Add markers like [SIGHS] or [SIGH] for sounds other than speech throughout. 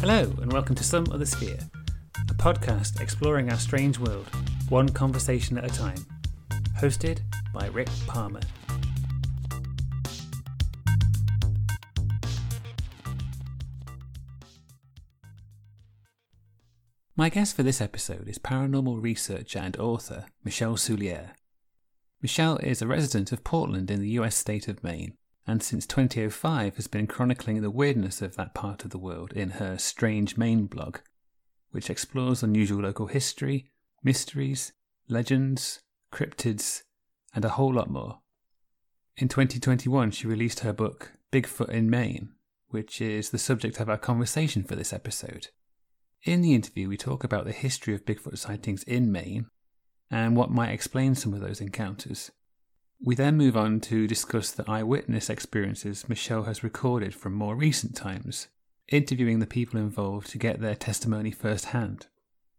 Hello, and welcome to Some Other Sphere, a podcast exploring our strange world, one conversation at a time. Hosted by Rick Palmer. My guest for this episode is paranormal researcher and author Michelle Souliere. Michelle is a resident of Portland in the US state of Maine, and since 2005 has been chronicling the weirdness of that part of the world in her Strange Maine blog, which explores unusual local history, mysteries, legends, cryptids, and a whole lot more. In 2021, she released her book Bigfoot in Maine, which is the subject of our conversation for this episode. In the interview, we talk about the history of Bigfoot sightings in Maine and what might explain some of those encounters. We then move on to discuss the eyewitness experiences Michelle has recorded from more recent times, interviewing the people involved to get their testimony firsthand.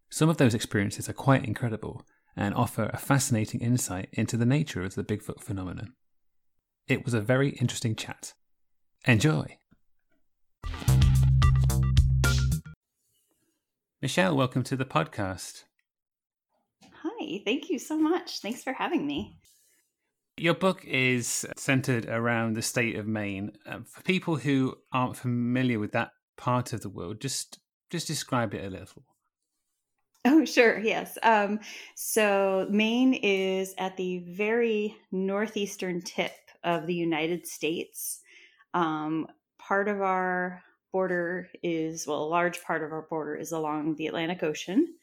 Some of those experiences are quite incredible and offer a fascinating insight into the nature of the Bigfoot phenomenon. It was a very interesting chat. Enjoy! Michelle, welcome to the podcast. Hi, thank you so much. Thanks for having me. Your book is centered around the state of Maine. Uh, for people who aren't familiar with that part of the world, just just describe it a little. Oh, sure. Yes. Um, so Maine is at the very northeastern tip of the United States. Um, part of our border is, well, a large part of our border is along the Atlantic Ocean.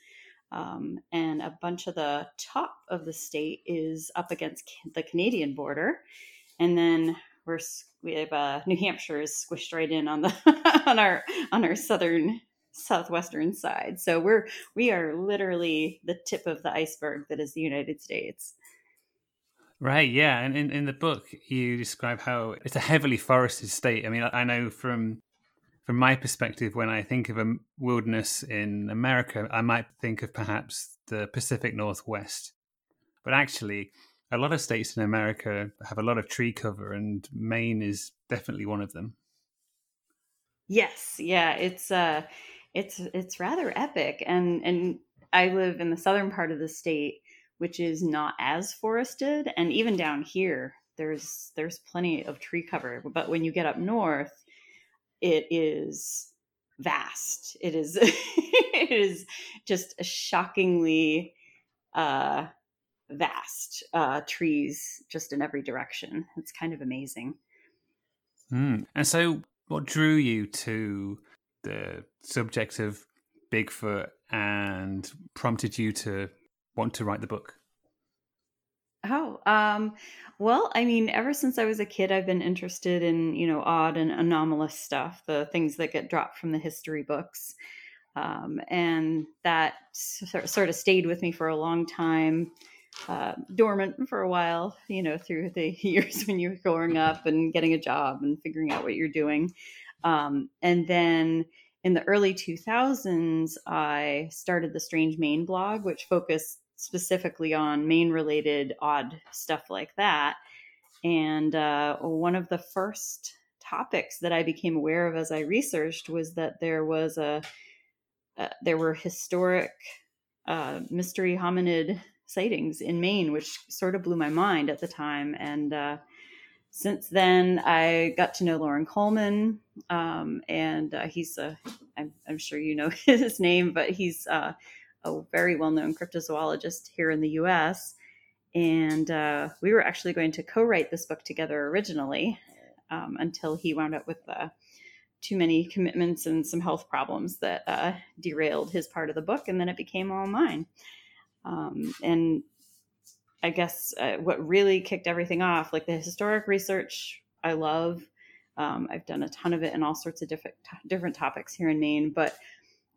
Um, and a bunch of the top of the state is up against the Canadian border. And then we're, we have uh, New Hampshire is squished right in on the [LAUGHS] on our on our southern southwestern side. So we're we are literally the tip of the iceberg that is the United States. Right, yeah, and in, in the book you describe how it's a heavily forested state. I mean, I know from from my perspective, when I think of a wilderness in America, I might think of perhaps the Pacific Northwest. But actually, a lot of states in America have a lot of tree cover, and Maine is definitely one of them. Yes, yeah, it's uh, it's it's rather epic, and and I live in the southern part of the state, which is not as forested, and even down here, there's there's plenty of tree cover. But when you get up north, it is vast. It is [LAUGHS] it is just a shockingly uh, vast uh, trees just in every direction. It's kind of amazing. Mm. And so, what drew you to the subject of Bigfoot and prompted you to want to write the book? Oh, um, well, I mean, ever since I was a kid, I've been interested in, you know, odd and anomalous stuff, the things that get dropped from the history books. Um, and that sort of stayed with me for a long time, uh, dormant for a while, you know, through the [LAUGHS] years when you were growing up and getting a job and figuring out what you're doing. Um, and then in the early 2000s, I started the Strange Maine blog, which focused specifically on Maine related odd stuff like that. And uh, one of the first topics that I became aware of as I researched was that there was a uh, there were historic uh, mystery hominid sightings in Maine, which sort of blew my mind at the time. And uh, since then, I got to know Loren Coleman, um, and uh, he's a I'm, I'm sure you know [LAUGHS] his name, but he's uh, a very well known cryptozoologist here in the US. And uh, we were actually going to co write this book together originally um, until he wound up with uh, too many commitments and some health problems that uh, derailed his part of the book. And then it became all mine. Um, and I guess uh, what really kicked everything off, like the historic research, I love. Um, I've done a ton of it in all sorts of different different topics here in Maine, but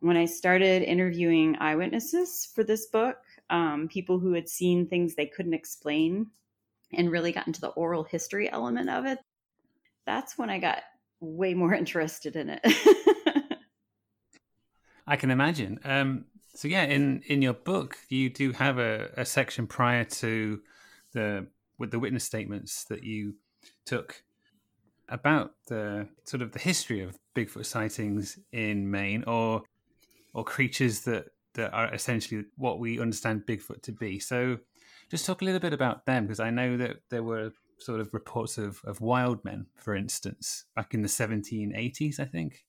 when I started interviewing eyewitnesses for this book, um, people who had seen things they couldn't explain and really got into the oral history element of it, that's when I got way more [LAUGHS] interested in it. I can imagine. Um, so yeah, in in your book, you do have a, a section prior to the with the witness statements that you took about the sort of the history of Bigfoot sightings in Maine, or or creatures that that are essentially what we understand Bigfoot to be. So, just talk a little bit about them because I know that there were sort of reports of of wild men, for instance, back in the 1780s, I think.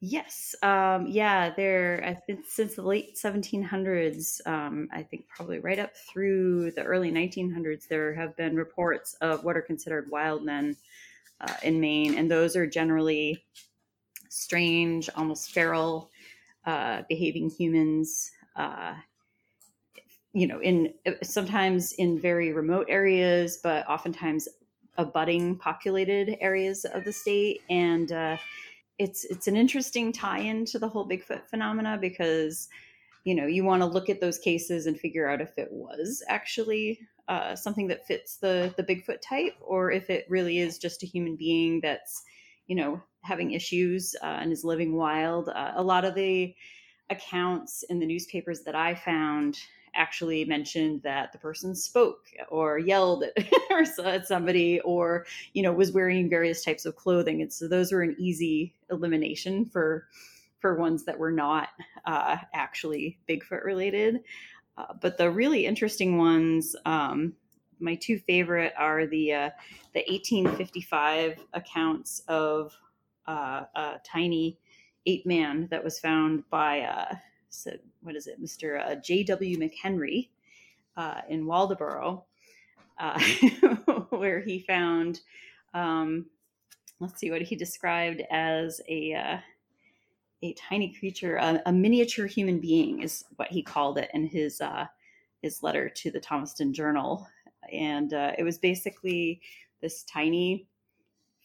Yes, um, yeah, there. Since the late 1700s, um, I think probably right up through the early 1900s, there have been reports of what are considered wild men uh, in Maine, and those are generally strange, almost feral, uh, behaving humans. Uh, you know, in sometimes in very remote areas, but oftentimes abutting populated areas of the state, and uh, it's it's an interesting tie-in to the whole Bigfoot phenomena because you know you want to look at those cases and figure out if it was actually uh, something that fits the the Bigfoot type or if it really is just a human being that's you know having issues uh, and is living wild. Uh, a lot of the accounts in the newspapers that I found actually mentioned that the person spoke or yelled at, [LAUGHS] at somebody or you know was wearing various types of clothing and so those were an easy elimination for for ones that were not uh, actually bigfoot related uh, but the really interesting ones um, my two favorite are the uh, the 1855 accounts of uh, a tiny ape man that was found by uh, so what is it, Mr. Uh, J.W. McHenry uh, in Waldoboro, uh, [LAUGHS] where he found, um, let's see what he described as a uh, a tiny creature, a, a, miniature human being is what he called it in his his letter to the Thomaston Journal, and uh, it was basically this tiny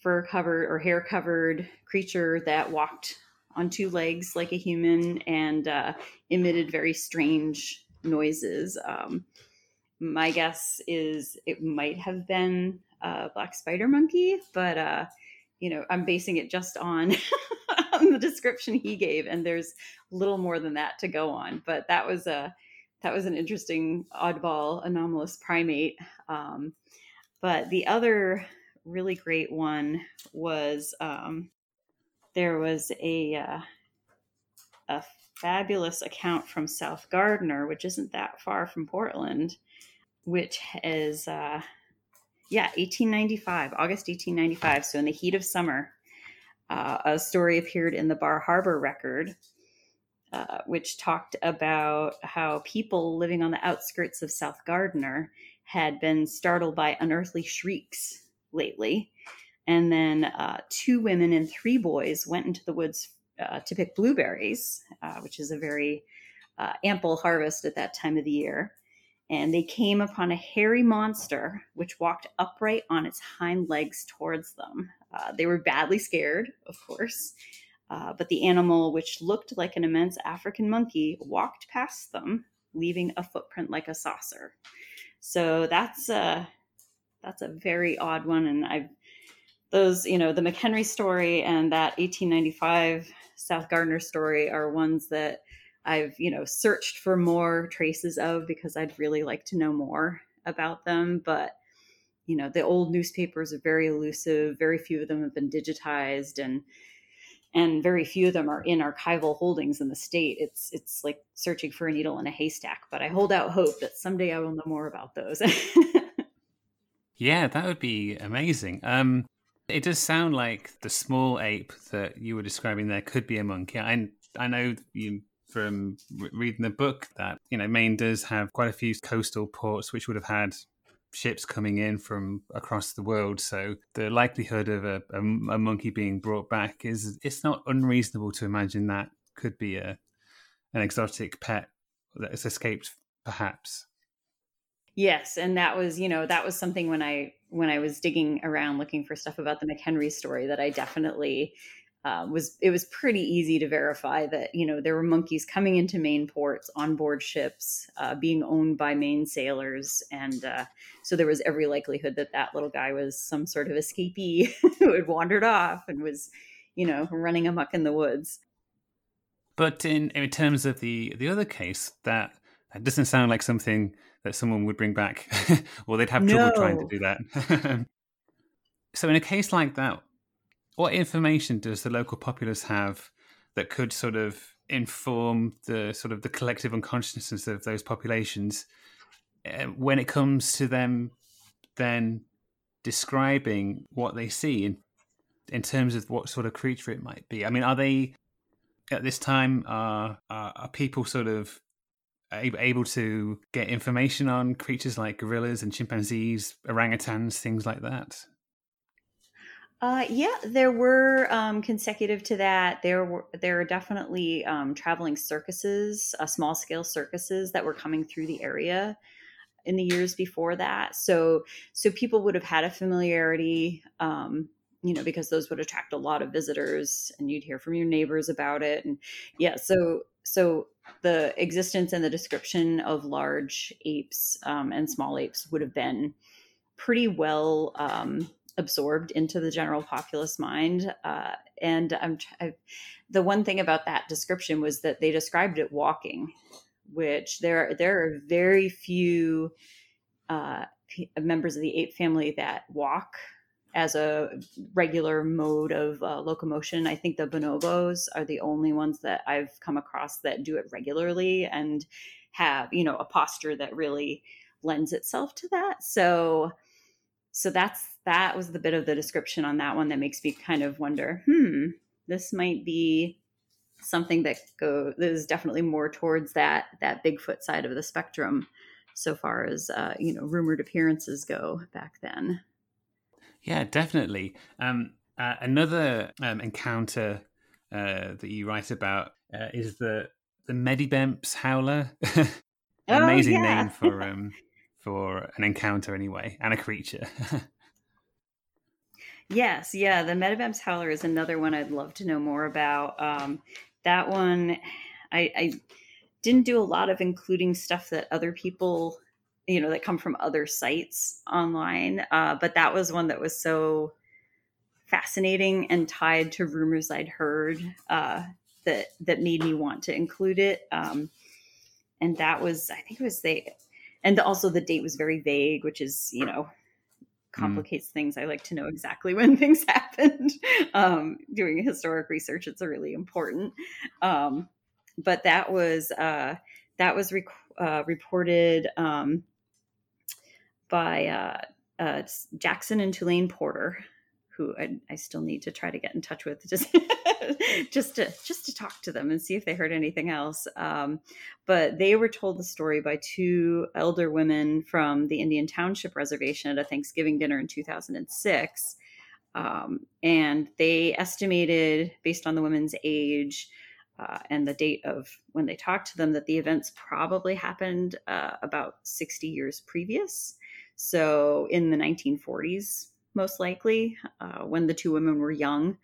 fur covered or hair covered creature that walked on two legs like a human and uh, emitted very strange noises. Um, my guess is it might have been a black spider monkey, but uh, you know, I'm basing it just on, on [LAUGHS] the description he gave, and there's little more than that to go on. But that was a that was an interesting oddball anomalous primate. Um, but the other really great one was um, there was a uh, a fabulous account from South Gardiner, which isn't that far from Portland, which is uh, yeah, 1895, August 1895. So in the heat of summer, uh, a story appeared in the Bar Harbor Record, uh, which talked about how people living on the outskirts of South Gardiner had been startled by unearthly shrieks lately and then uh, two women and three boys went into the woods uh, to pick blueberries, uh, which is a very uh, ample harvest at that time of the year. And they came upon a hairy monster which walked upright on its hind legs towards them. They were badly scared, of course, uh, but the animal, which looked like an immense African monkey, walked past them, leaving a footprint like a saucer. So that's a that's a very odd one, and I've those, you know, the McHenry story and that 1895 South Gardiner story are ones that I've, you know, searched for more traces of because I'd really like to know more about them. But, you know, the old newspapers are very elusive. Very few of them have been digitized and and very few of them are in archival holdings in the state. It's it's like searching for a needle in a haystack. But I hold out hope that someday I will know more about those. [LAUGHS] yeah, that would be amazing. Um, it does sound like the small ape that you were describing there could be a monkey. I I know you from reading the book that you know Maine does have quite a few coastal ports which would have had ships coming in from across the world. So the likelihood of a, a, a monkey being brought back is it's not unreasonable to imagine that could be a an exotic pet that has escaped, perhaps. Yes, and that was, you know, that was something when I when I was digging around looking for stuff about the McHenry story that I definitely uh, was. It was pretty easy to verify that you know there were monkeys coming into Maine ports on board ships, uh, being owned by Maine sailors, and uh, so there was every likelihood that that little guy was some sort of escapee [LAUGHS] who had wandered off and was, you know, running amuck in the woods. But in in terms of the the other case, that that doesn't sound like something that someone would bring back. [LAUGHS] well, they'd have trouble no. trying to do that. [LAUGHS] So, in a case like that, what information does the local populace have that could sort of inform the sort of the collective unconsciousness of those populations uh, when it comes to them then describing what they see in in terms of what sort of creature it might be? I mean, are they at this time are are, are people sort of able to get information on creatures like gorillas and chimpanzees, orangutans, things like that? Uh, yeah, there were um, consecutive to that. There were there are definitely um, traveling circuses, uh, small scale circuses that were coming through the area in the years before that. So so people would have had a familiarity, um, you know, because those would attract a lot of visitors, and you'd hear from your neighbors about it. And yeah, so so the existence and the description of large apes um, and small apes would have been pretty well um, absorbed into the general populace mind. Uh, and I'm I, the one thing about that description was that they described it walking, which there there are very few uh, members of the ape family that walk as a regular mode of uh, locomotion. I think the bonobos are the only ones that I've come across that do it regularly and have you know a posture that really lends itself to that. So so that's that was the bit of the description on that one that makes me kind of wonder hmm this might be something that go that is definitely more towards that that bigfoot side of the spectrum so far as uh, you know rumored appearances go back then yeah definitely um, uh, another um, encounter uh, that you write about uh, is the the Meddybemps howler [LAUGHS] oh, amazing yeah. name for [LAUGHS] um for an encounter anyway and a creature. [LAUGHS] yes, yeah, the Meddybemps Howler is another one I'd love to know more about. Um, that one, I, I didn't do a lot of including stuff that other people, you know, that come from other sites online, uh, but that was one that was so fascinating and tied to rumors I'd heard uh, that that made me want to include it. Um, and that was, I think it was they and also the date was very vague, which is you know. Complicates mm. things. I like to know exactly [LAUGHS] when things [LAUGHS] happened. Um, doing historic research, it's really important. Um, but that was uh, that was rec- uh, reported um, by uh, uh Jackson and Tulane Porter, who I, I, still need to try to get in touch with just [LAUGHS] just to just to talk to them and see if they heard anything else. Um, but they were told the story by two elder women from the Indian Township Reservation at a Thanksgiving dinner in 2006. Um, and they estimated, based on the women's age uh, and the date of when they talked to them, that the events probably happened uh, about 60 years previous. So in the 1940s, most likely, uh, when the two women were young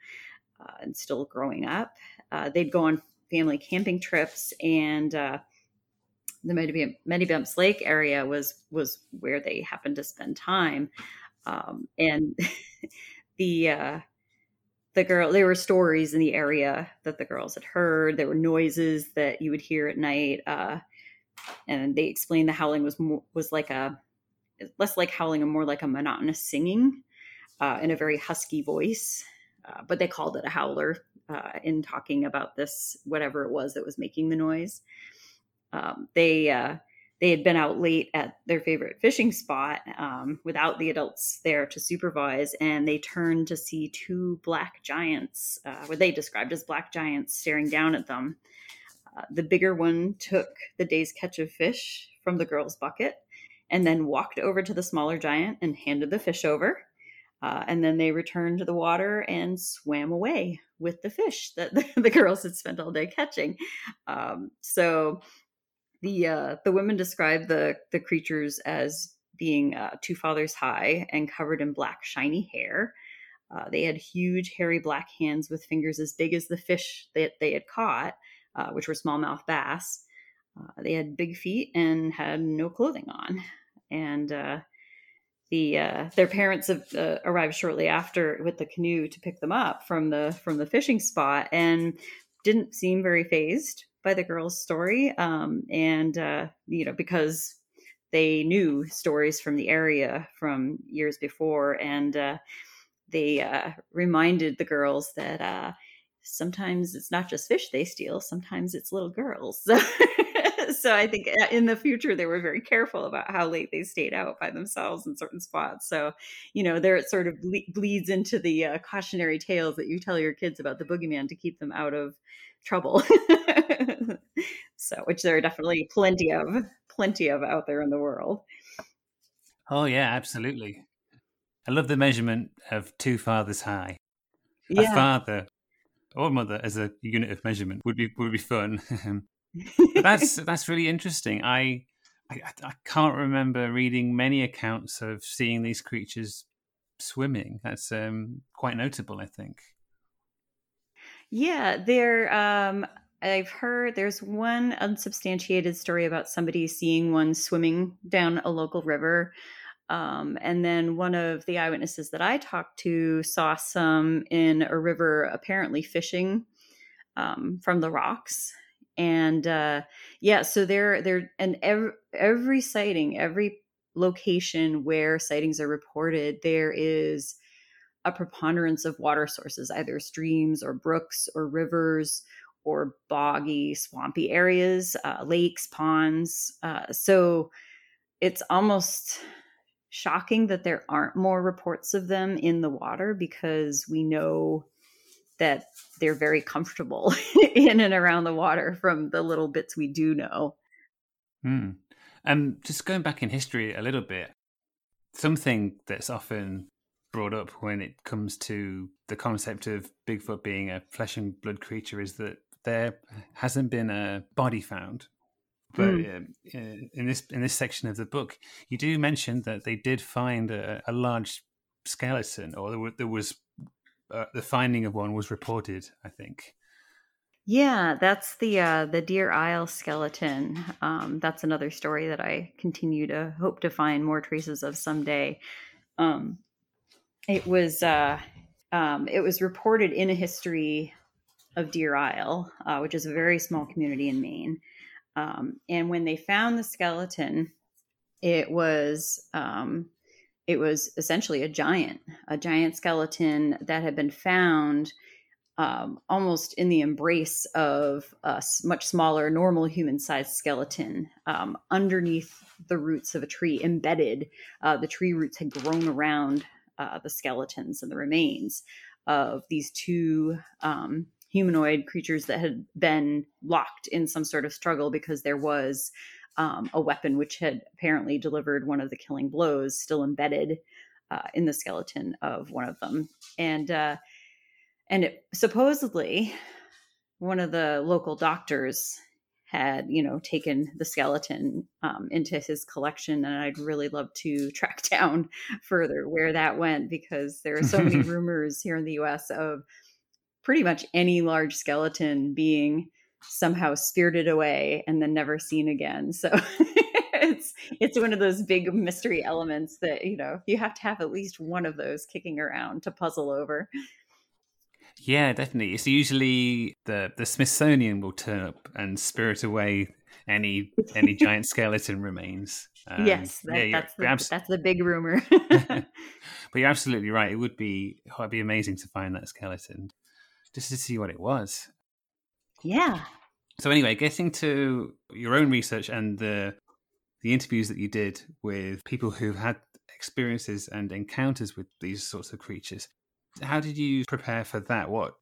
uh, and still growing up. Uh, they'd go on family camping trips, and uh, the Meddybemps Lake area was was where they happened to spend time. Um, and [LAUGHS] the uh, the girl, there were stories in the area that the girls had heard. There were noises that you would hear at night, uh, and they explained the howling was more, was like a less like howling and more like a monotonous singing uh, in a very husky voice. Uh, but they called it a howler uh, in talking about this, whatever it was that was making the noise. Um, they uh, they had been out late at their favorite fishing spot um, without the adults there to supervise, and they turned to see two black giants, uh, what they described as black giants, staring down at them. Uh, the bigger one took the day's catch of fish from the girl's bucket and then walked over to the smaller giant and handed the fish over. Uh, and then they returned to the water and swam away with the fish that [LAUGHS] the, girls had spent all day catching. Um, so the uh, the women described the the creatures as being uh, two fathers high and covered in black shiny hair. Uh, they had huge hairy black hands with fingers as big as the fish that they had caught, uh, which were smallmouth bass. Uh, they had big feet and had no clothing on, and the uh, their parents have uh, arrived shortly after with the canoe to pick them up from the from the fishing spot and didn't seem very phased by the girl's story um, and uh, you know because they knew stories from the area from years before and uh, they uh, reminded the girls that uh, sometimes it's not just fish they steal, sometimes it's little girls. [LAUGHS] [LAUGHS] so I think uh, in the future they were very careful about how late they stayed out by themselves in certain spots. So, you know, there it sort of ble- bleeds into the uh, cautionary tales that you tell your kids about the boogeyman to keep them out of trouble. [LAUGHS] so, which there are definitely plenty of, plenty of out there in the world. Oh yeah, absolutely. I love the measurement of two fathers high. Yeah. A father or mother as a unit of measurement would be would be fun. [LAUGHS] that's [LAUGHS] that's really interesting. I, I, I can't remember reading many accounts of seeing these creatures swimming. That's um, quite notable, I think. Yeah, there. Um, I've heard there's one unsubstantiated story about somebody seeing one swimming down a local river. Um, and then one of the eyewitnesses that I talked to saw some in a river, apparently fishing um, from the rocks and uh, yeah, so there, there, and every, every sighting, every location where sightings are reported, there is a preponderance of water sources, either streams or brooks or rivers or boggy, swampy areas, uh, lakes, ponds. Uh, so it's almost shocking that there aren't more reports of them in the water because we know that they're very comfortable [LAUGHS] in and around the water from the little bits we do know. Hmm. And just going back in history a little bit, something that's often brought up when it comes to the concept of Bigfoot being a flesh and blood creature is that there hasn't been a body found. But mm. in this in this section of the book, you do mention that they did find a, a large skeleton, or there was uh, the finding of one was reported. I think. Yeah, that's the uh, the Deer Isle skeleton. Um, that's another story that I continue to hope to find more traces of someday. Um, it was uh, um, it was reported in a history of Deer Isle, uh, which is a very small community in Maine. Um, and when they found the skeleton, it was um, it was essentially a giant, a giant skeleton that had been found um, almost in the embrace of a much smaller, normal human sized skeleton um, underneath the roots of a tree, embedded. Uh, the tree roots had grown around uh, the skeletons and the remains of these two um, humanoid creatures that had been locked in some sort of struggle because there was um, a weapon which had apparently delivered one of the killing blows, still embedded uh, in the skeleton of one of them, and uh, and it, supposedly one of the local doctors had you know taken the skeleton um, into his collection and i'd really love to [LAUGHS] track down further where that went because there are so many [LAUGHS] rumors here in the us of pretty much any large skeleton being somehow spirited away and then never seen again. So [LAUGHS] it's it's one of those big mystery elements that you know you have to have at least one of those kicking around to puzzle over. Yeah, definitely. It's usually the the Smithsonian will turn up and spirit away any any [LAUGHS] giant skeleton remains. Um, yes, that, yeah, that's the, abs- that's the big rumor. [LAUGHS] but you're absolutely right. It would be oh, it'd be amazing to find that skeleton just to see what it was. Yeah. So anyway, getting to your own research and the the interviews that you did with people who've had experiences and encounters with these sorts of creatures, how did you prepare for that? What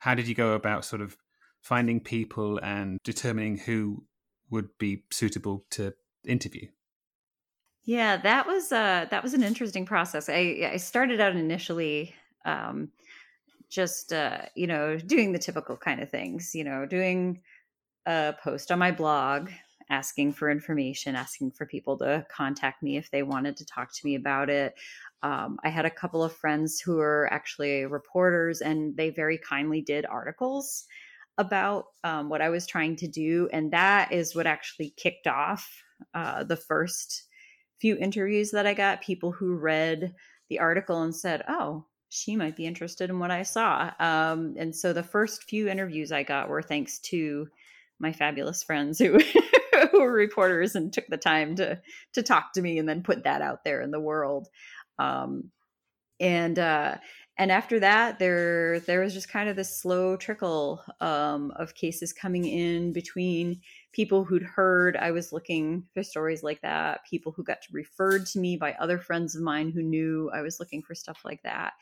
how did you go about sort of finding people and determining who would be suitable to interview? Yeah, that was uh that was an interesting process. I I started out initially um just uh, you know doing the typical kind of things you know doing a post on my blog asking for information asking for people to contact me if they wanted to talk to me about it. Um, i had a couple of friends who are actually reporters and they very kindly did articles about um, what i was trying to do and that is what actually kicked off uh, the first few interviews that i got people who read the article and said oh she might be interested in what I saw. Um, and so the first few interviews I got were thanks to my fabulous friends who [LAUGHS] who were reporters and took the time to to talk to me and then put that out there in the world. Um, and uh, and after that there there was just kind of this slow trickle um, of cases coming in between people who'd heard i was looking for stories like that people who got referred to me by other friends of mine who knew i was looking for stuff like that.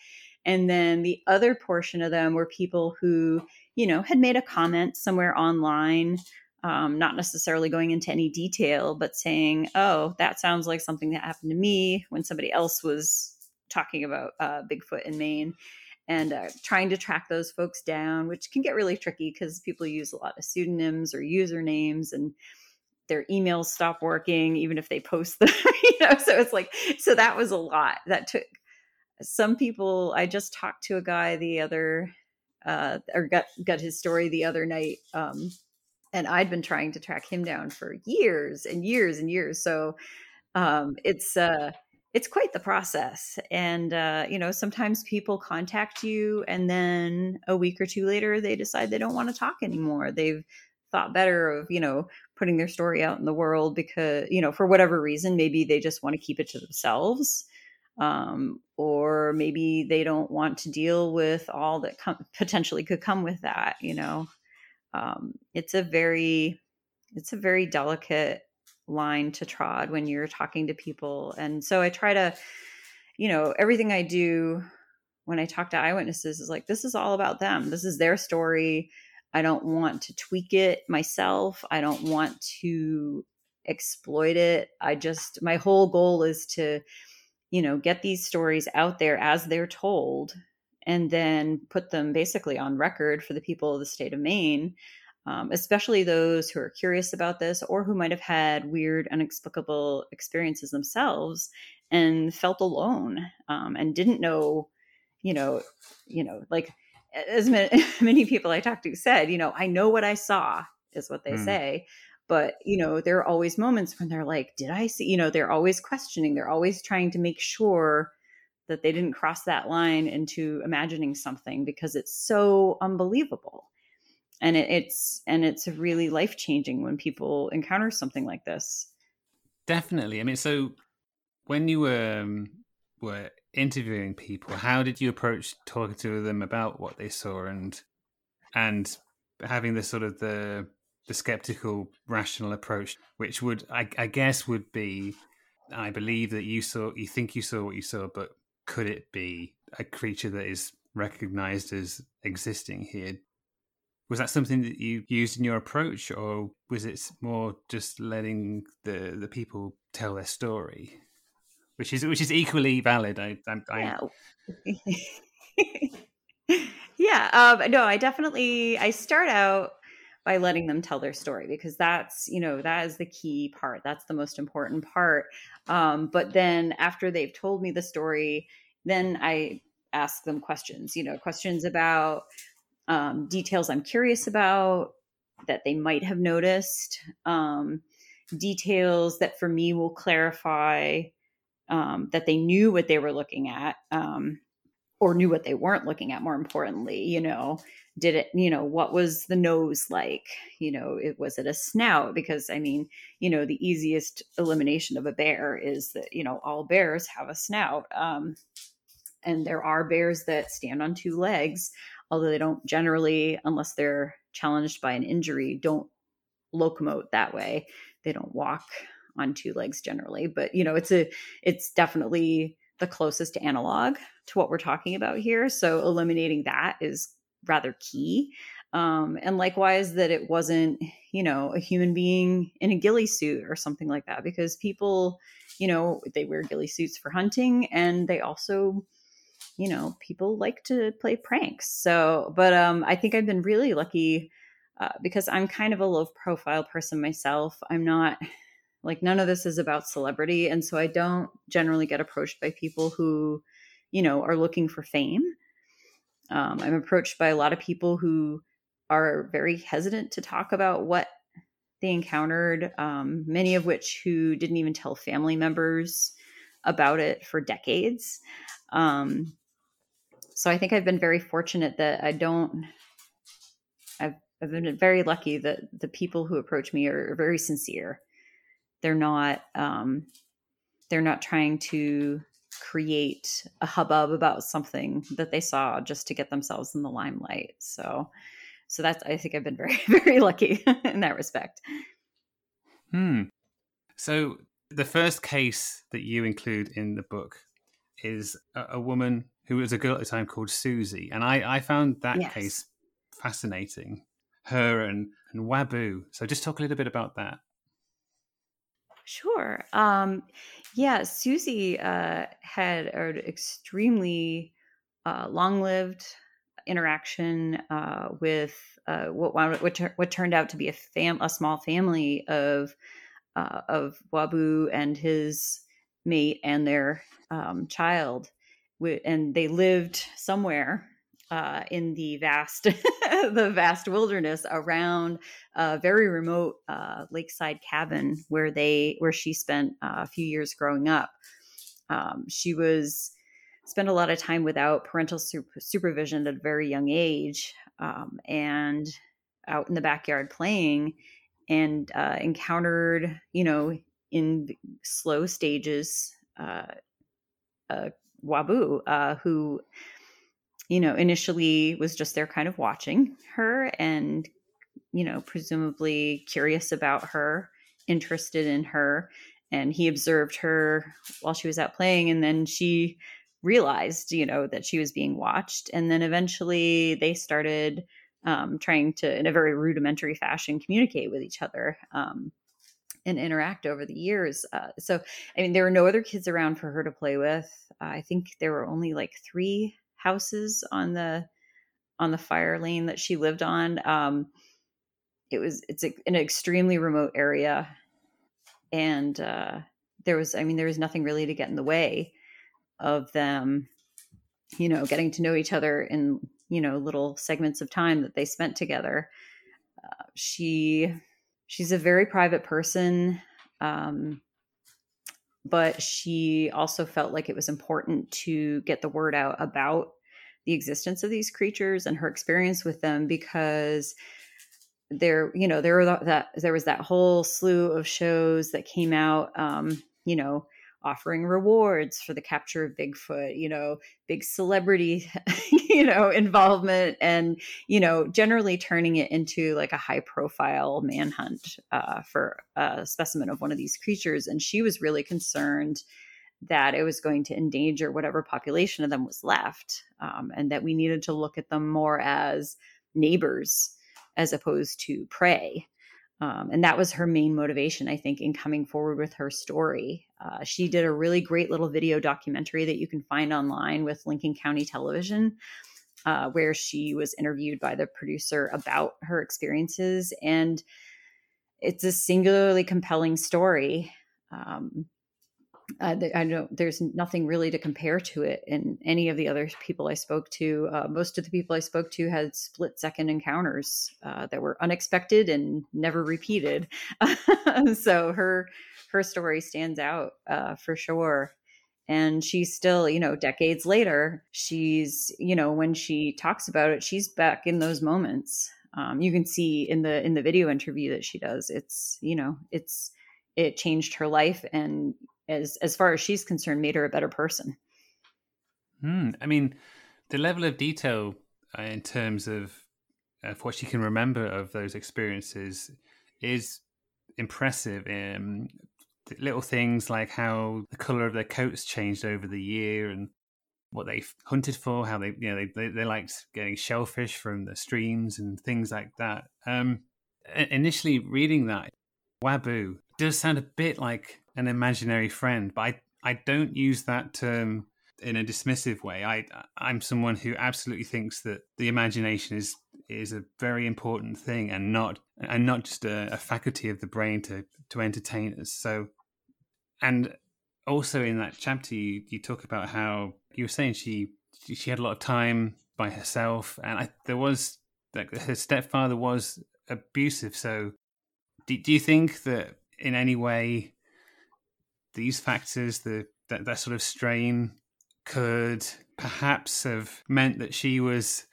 And then the other portion of them were people who you know had made a comment somewhere online um, not necessarily going into any detail but saying oh that sounds like something that happened to me when somebody else was talking about uh, Bigfoot in Maine and uh, trying to track those folks down, which can get really tricky because people use a lot of pseudonyms or usernames and their emails stop working even if they post [LAUGHS] them you know? So it's like so that was a lot that took. Some people i just talked to a guy the other uh or got got his story the other night um and i'd been trying to track him down for years and years and years. So um it's uh it's quite the process and uh, you know sometimes people contact you and then a week or two later they decide they don't want to talk anymore. They've thought better of you know putting their story out in the world because you know for whatever reason maybe they just want to keep it to themselves um, or maybe they don't want to deal with all that com- potentially could come with that you know? Um, it's a very it's a very delicate line to trod when you're talking to people. And so I try to, you know, everything I do when I talk to eyewitnesses is like, this is all about them. This is their story. I don't want to tweak it myself. I don't want to exploit it. I just, my whole goal is to, you know, get these stories out there as they're told and then put them basically on record for the people of the state of Maine um, especially those who are curious about this or who might have had weird, inexplicable experiences themselves and felt alone um, and didn't know, you know, you know, like as many, [LAUGHS] many people I talked to said, you know, I know what I saw is what they mm. say. But, you know, there are always moments when they're like, did I see, you know, they're always questioning, they're always trying to make sure that they didn't cross that line into imagining something because it's so unbelievable and it, it's and it's really life changing when people encounter something like this. Definitely. I mean, so when you were um, were interviewing people, how did you approach talking to them about what they saw and and having the sort of the the skeptical, rational approach, which would I, I guess would be, I believe that you saw, you think you saw what you saw, but could it be a creature that is recognized as existing here? Was that something that you used in your approach or was it more just letting the the people tell their story? Which is which is equally valid i, I, I... [LAUGHS] yeah, um, no i definitely i start out by letting them tell their story because that's you know that is the key part that's the most important part um, but then after they've told me the story then i ask them questions you know questions about um, details I'm curious about that they might have noticed, um, details that for me will clarify um, that they knew what they were looking at um, or knew what they weren't looking at, more importantly, you know. Did it, you know, what was the nose like? You know, it was it a snout? Because I mean, you know, the easiest elimination of a bear is that, you know, all bears have a snout. Um, and there are bears that stand on two legs although they don't generally, unless they're challenged by an injury, don't locomote that way. They don't walk on two legs generally, but you know, it's a it's definitely the closest analog to what we're talking about here. So eliminating that is rather key. Um, and likewise, that it wasn't, you know, a human being in a ghillie suit or something like that, because people, you know, they wear ghillie suits for hunting and they also you know, people like to play pranks. So, but um, I think I've been really lucky uh, because I'm kind of a low profile person myself. I'm not like none of this is about celebrity. And so I don't generally get approached by people who, you know, are looking for fame. Um, I'm approached by a lot of people who are very hesitant to talk about what they encountered, um, many of which who didn't even tell family members about it for decades. Um, so I think I've been very fortunate that I don't. I've I've been very lucky that the people who approach me are, very sincere. They're not um, they're not trying to create a hubbub about something that they saw just to get themselves in the limelight. So, so that's I think I've been very [LAUGHS] very lucky in that respect. Hmm. So the first case that you include in the book is a, a woman who was a girl at the time called Susie, and I I found that yes. case fascinating. Her and and Wabu. So just talk a little bit about that. Sure. Um, yeah, Susie uh, had an extremely uh, long-lived interaction uh, with uh, what, what, what turned out to be a fam a small family of uh, of Wabu and his mate and their um, child, and they lived somewhere uh, in the vast [LAUGHS] the vast wilderness around a very remote uh, lakeside cabin where they where she spent uh, a few years growing up. Um, she was spent a lot of time without parental super- supervision at a very young age, um, and out in the backyard playing, and uh, encountered you know in slow stages uh, uh, Wabu, who you know, initially was just there kind of watching her and, you know, presumably curious about her, interested in her. And he observed her while she was out playing. And then she realized, you know, that she was being watched. And then eventually they started um, trying to, in a very rudimentary fashion, communicate with each other. Um, and interact over the years. Uh, so, I mean, there were no other kids around for her to play with. Uh, I think there were only like three houses on the on the fire lane that she lived on. Um, it was it's a, an extremely remote area, and uh, there was I mean there was nothing really to get in the way of them, you know, getting to know each other in you know little segments of time that they spent together. Uh, she she's a very private person. Um, but she also felt like it was important to get the word out about the existence of these creatures and her experience with them because there you know there were that there was that whole slew of shows that came out um you know offering rewards for the capture of Bigfoot, you know, big celebrity, [LAUGHS] [LAUGHS] you know, involvement and, you know, generally turning it into like a high profile manhunt uh, for a specimen of one of these creatures. And she was really concerned that it was going to endanger whatever population of them was left um, and that we needed to look at them more as neighbors as opposed to prey. Um, and that was her main motivation, I think, in coming forward with her story. Uh, she did a really great little video documentary that you can find online with Lincoln County Television, uh, where she was interviewed by the producer about her experiences. And it's a singularly compelling story. Um, uh, I know there's nothing really to compare to it in any of the other people I spoke to. Uh, most of the people I spoke to had split second encounters uh, that were unexpected and never repeated. [LAUGHS] so her her story stands out uh, for sure. And she's still, you know, decades later, she's, you know, when she talks about it, she's back in those moments. Um, you can see in the in the video interview that she does. It's, you know, it's it changed her life and as as far as she's concerned, made her a better person. Hmm. I mean, the level of detail uh, in terms of of what she can remember of those experiences is impressive. Um, little things like how the color of their coats changed over the year and what they hunted for, how they you know they, they, they liked getting shellfish from the streams and things like that. Um, initially reading that, Wabu does sound a bit like an imaginary friend, but I, I don't use that term in a dismissive way. I I'm someone who absolutely thinks that the imagination is is a very important thing and not and not just a, a faculty of the brain to to entertain us. So, and also in that chapter, you, you talk about how you were saying she she had a lot of time by herself, and I, there was like her stepfather was abusive. So, do, do you think that in any way these factors, the that, that sort of strain, could perhaps have meant that she was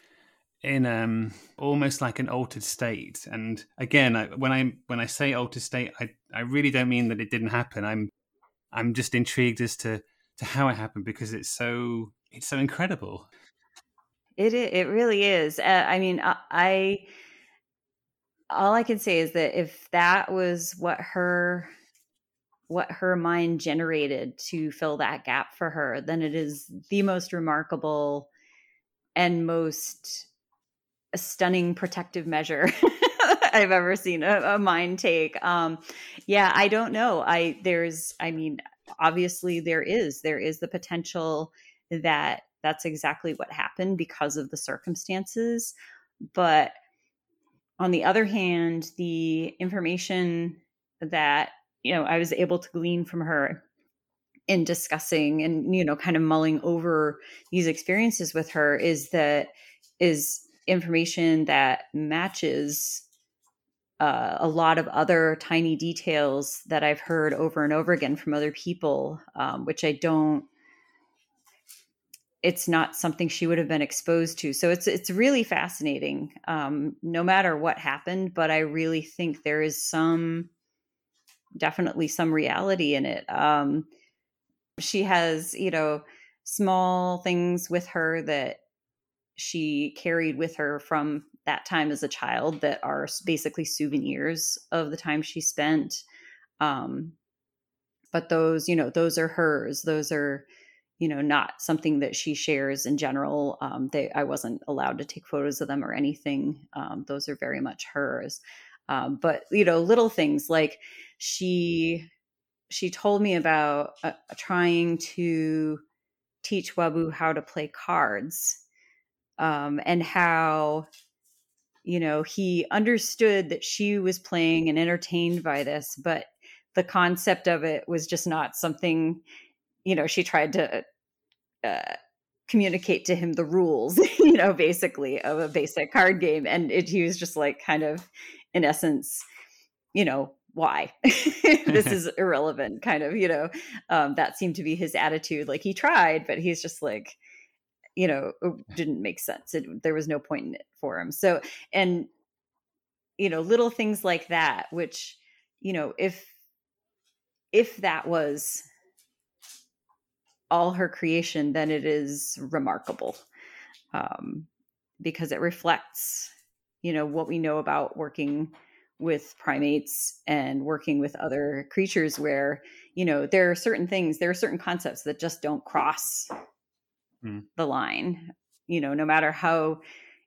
in um almost like an altered state and again I, when i when i say altered state i i really don't mean that it didn't happen i'm i'm just intrigued as to to how it happened because it's so it's so incredible. It it really is. Uh, I mean, I, I all I can say is that if that was what her what her mind generated to fill that gap for her, then it is the most remarkable and most stunning protective measure [LAUGHS] I've ever seen a, a mind take. Um, yeah, I don't know. I there's, I mean, obviously there is there is the potential that that's exactly what happened because of the circumstances, but on the other hand, the information that you know I was able to glean from her in discussing and you know kind of mulling over these experiences with her is that is information that matches uh, a lot of other tiny details that I've heard over and over again from other people, um, which I don't. It's not something she would have been exposed to, so it's it's really fascinating. Um, no matter what happened, but I really think there is some, definitely some reality in it. Um, she has, you know, small things with her that she carried with her from that time as a child that are basically souvenirs of the time she spent um, but those you know those are hers those are you know not something that she shares in general um, they i wasn't allowed to take photos of them or anything um, those are very much hers um, but you know little things like she she told me about uh, trying to teach wabu how to play cards um, and how you know he understood that she was playing and entertained by this but the concept of it was just not something you know she tried to uh, communicate to him the rules [LAUGHS] you know basically of a basic card game and it, he was just like kind of in essence you know why [LAUGHS] this [LAUGHS] is irrelevant kind of you know um, that seemed to be his attitude like he tried but he's just like you know didn't make sense it, there was no point in it for him. So and you know little things like that which you know if if that was all her creation then it is remarkable um, because it reflects you know what we know about working with primates and working with other creatures where you know there are certain things there are certain concepts that just don't cross mm. the line you know no matter how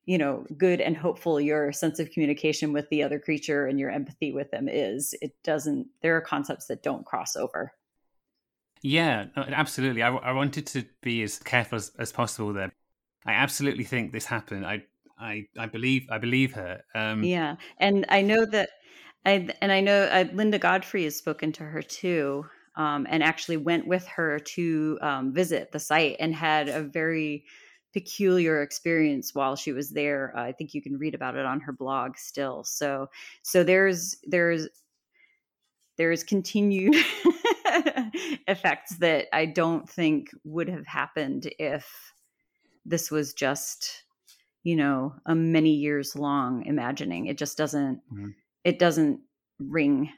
you know good and hopeful your sense of communication with the other creature and your empathy with them is it doesn't there are concepts that don't cross over yeah absolutely i, I wanted to be as careful as, as possible there i absolutely think this happened i i i believe i believe her um yeah and i know that I, and I know uh, Linda Godfrey has spoken to her too, um, and actually went with her to um, visit the site and had a very peculiar experience while she was there. Uh, I think you can read about it on her blog still. So so there's there's there's continued [LAUGHS] effects that I don't think would have happened if this was just you know a many years long imagining. It just doesn't mm-hmm. it doesn't ring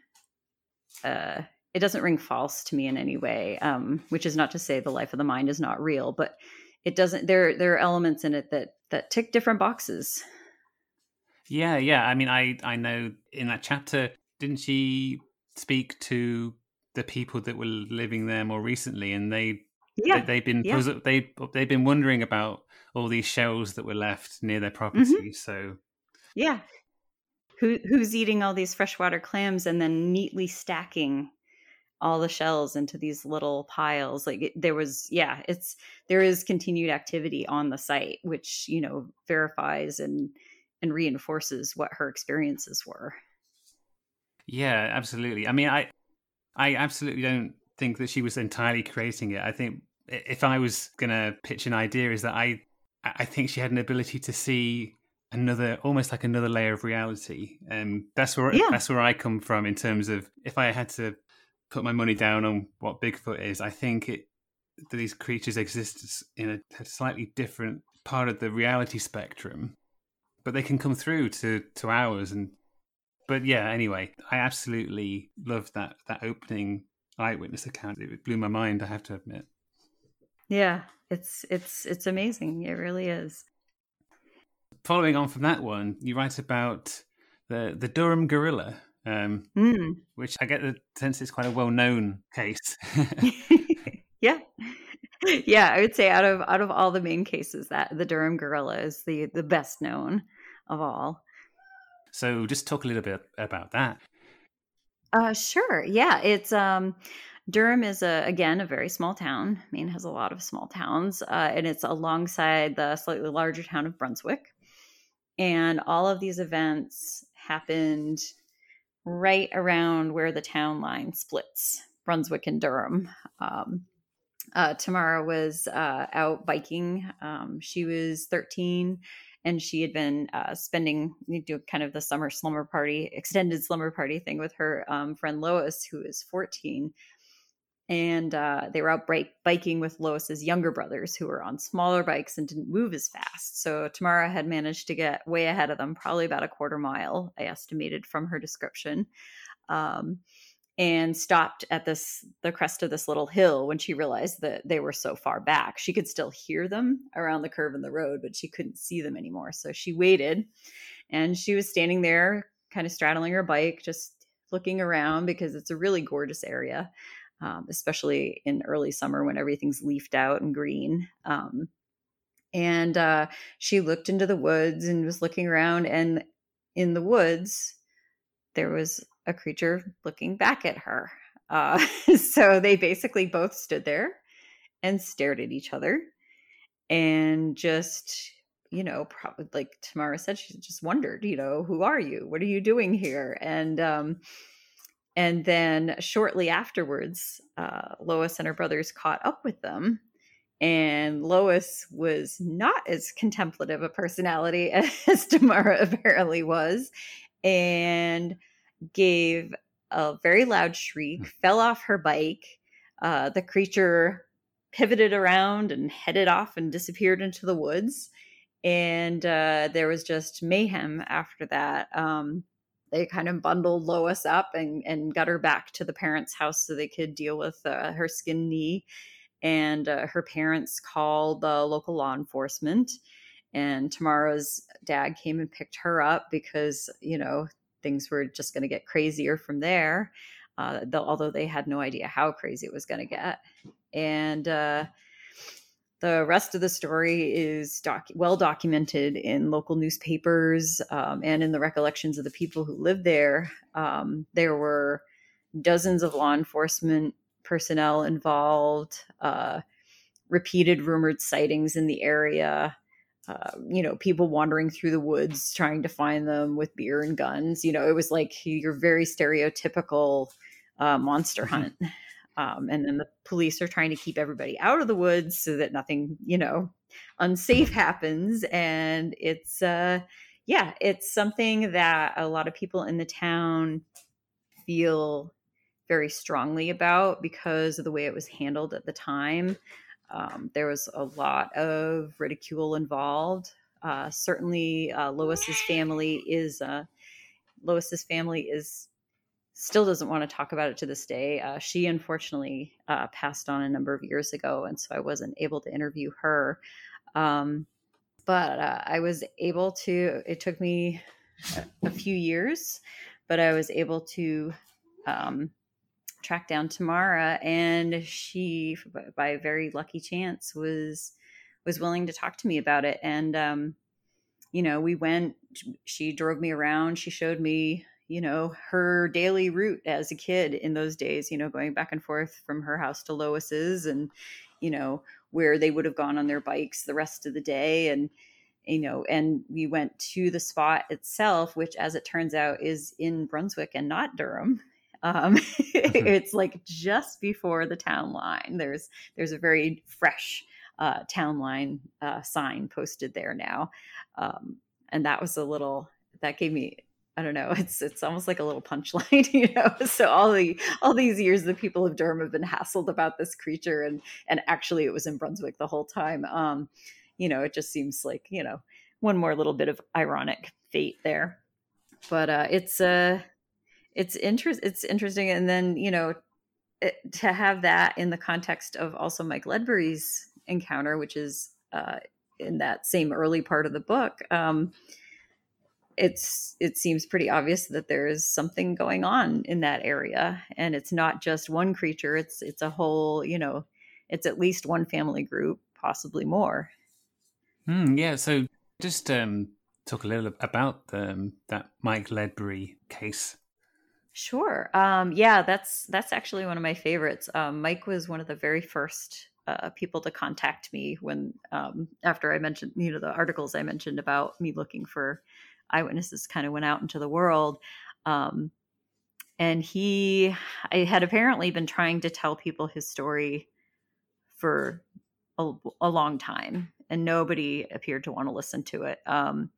uh it doesn't ring false to me in any way um, which is not to say the life of the mind is not real but it doesn't there there are elements in it that that tick different boxes yeah yeah i mean i i know in that chapter didn't she speak to the people that were living there more recently and they yeah they, have been yeah. they they've been wondering about all these shells that were left near their property mm-hmm. so. Yeah. Who who's eating all these freshwater clams and then neatly stacking all the shells into these little piles? Like it, there was yeah it's there is continued activity on the site which you know verifies and and reinforces what her experiences were. Yeah absolutely. I mean i i absolutely don't think that she was entirely creating it i think if i was gonna pitch an idea is that i i think she had an ability to see another almost like another layer of reality and that's where yeah. that's where i come from in terms of if i had to put my money down on what Bigfoot is, I think it these creatures exist in a, a slightly different part of the reality spectrum, but they can come through to to ours. And but yeah, anyway, I absolutely loved that that opening eyewitness account. It blew my mind. I have to admit. Yeah, it's it's it's amazing. It really is. Following on from that one, you write about the the Durham gorilla, um, mm. which I get the sense is quite a well known case. [LAUGHS] [LAUGHS] yeah, [LAUGHS] yeah, I would say out of out of all the main cases, that the Durham gorilla is the the best known of all. So, just talk a little bit about that. Uh, sure. Yeah, it's um, Durham is a again a very small town. Maine has a lot of small towns, uh, and it's alongside the slightly larger town of Brunswick. And all of these events happened right around where the town line splits, Brunswick and Durham. Um, uh, Tamara was uh, out biking. Um, she was 13 and she had been uh, spending do kind of the summer slumber party, extended slumber party thing with her um, friend Lois, who is 14. And uh, they were out biking with Lois's younger brothers, who were on smaller bikes and didn't move as fast. So Tamara had managed to get way ahead of them, probably about a quarter mile, I estimated from her description. Um, and stopped at this the crest of this little hill when she realized that they were so far back. She could still hear them around the curve in the road, but she couldn't see them anymore. So she waited and she was standing there kind of straddling her bike just looking around because it's a really gorgeous area. Um, especially in early summer when everything's leafed out and green. Um, and uh, she looked into the woods and was looking around, and in the woods, there was a creature looking back at her. Uh, [LAUGHS] so they basically both stood there and stared at each other and just, you know, probably like Tamara said, she just wondered, you know, who are you? What are you doing here? And, um, and then shortly afterwards, uh, Lois and her brothers caught up with them. And Lois was not as contemplative a personality [LAUGHS] as Tamara apparently was. And gave a very loud shriek, hmm. fell off her bike. Uh, the creature pivoted around and headed off and disappeared into the woods. And uh, there was just mayhem after that. Um, they kind of bundled Lois up and, and got her back to the parents' house so they could deal with uh, her skin knee. And uh, her parents called the local law enforcement. And Tamara's dad came and picked her up because, you know, things were just going to get crazier from there. Uh, the, although they had no idea how crazy it was going to get. And uh, the rest of the story is well documented in local newspapers um, and in the recollections of the people who lived there. Um, there were dozens of law enforcement personnel involved, uh, repeated rumored sightings in the area. Uh, you know, people wandering through the woods trying to find them with beer and guns. You know, it was like your very stereotypical uh, monster mm-hmm. hunt. Um, and then the police are trying to keep everybody out of the woods so that nothing, you know, unsafe happens. And it's, uh, yeah, it's something that a lot of people in the town feel very strongly about because of the way it was handled at the time. Um, there was a lot of ridicule involved. Uh, certainly, uh, Lois's family is uh, Lois's family is still doesn't want to talk about it to this day. Uh, she unfortunately uh, passed on a number of years ago, and so I wasn't able to interview her. Um, but uh, I was able to. It took me a, a, few years, but I was able to um, tracked down Tamara, and she, by a very lucky chance, was was willing to talk to me about it. And um, you know, we went. She drove me around. She showed me, you know, her daily route as a kid in those days. You know, going back and forth from her house to Lois's, and you know where they would have gone on their bikes the rest of the day, and you know, and we went to the spot itself, which, as it turns out, is in Brunswick and not Durham. Um, [LAUGHS] mm-hmm. it's like just before the town line. There's there's a very fresh uh, town line uh, sign posted there now, um, and that was a little that gave me I don't know. [LAUGHS] It's it's almost like a little punchline, [LAUGHS] you know. So all the all these years, the people of Durham have been hassled about this creature, and and actually, it was in Brunswick the whole time. Um, you know, it just seems like you know one more little bit of ironic fate there. But uh, it's uh, it's interest it's interesting and then you know it, to have that in the context of also mike ledbury's encounter, which is uh, in that same early part of the book, um, it's it seems pretty obvious that there is something going on in that area, and it's not just one creature. It's it's a whole, you know, it's at least one family group, possibly more. Mm, yeah. So just um, talk a little about um, that Mike Ledbury case. Sure. Um, yeah, that's that's actually one of my favorites. Um, Mike was one of the very first uh, people to contact me when um, after I mentioned you know the articles I mentioned about me looking for eyewitnesses kind of went out into the world. Um, and he I had apparently been trying to tell people his story for a, a long time, and nobody appeared to want to listen to it. Um,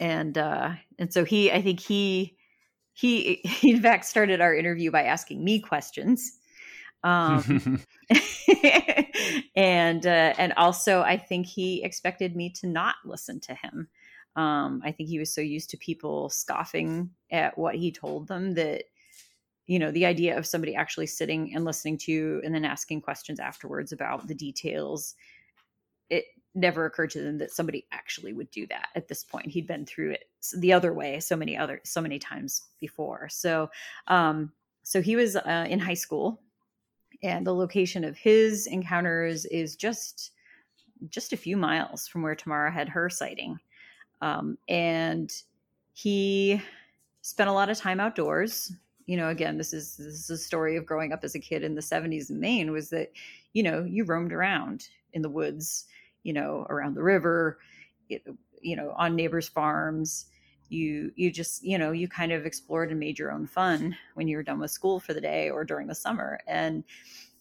and uh, and so he, I think he he he in fact started our interview by asking me questions. Um, [LAUGHS] [LAUGHS] and uh, and also I think he expected me to not listen to him. Um, I think he was so used to people scoffing at what he told them that you know the idea of somebody actually sitting and listening to you and then asking questions afterwards about the details it never occurred to them that somebody actually would do that at this point. He'd been through it the other way so many other so many times before. So um so he was uh, in high school and the location of his encounters is just just a few miles from where tamara had her sighting. Um, and he spent a lot of time outdoors. You know again this is this is a story of growing up as a kid in the 70s in maine was that you know you roamed around in the woods you know around the river you know on neighbors farms you you just you know you kind of explored and made your own fun when you were done with school for the day or during the summer. And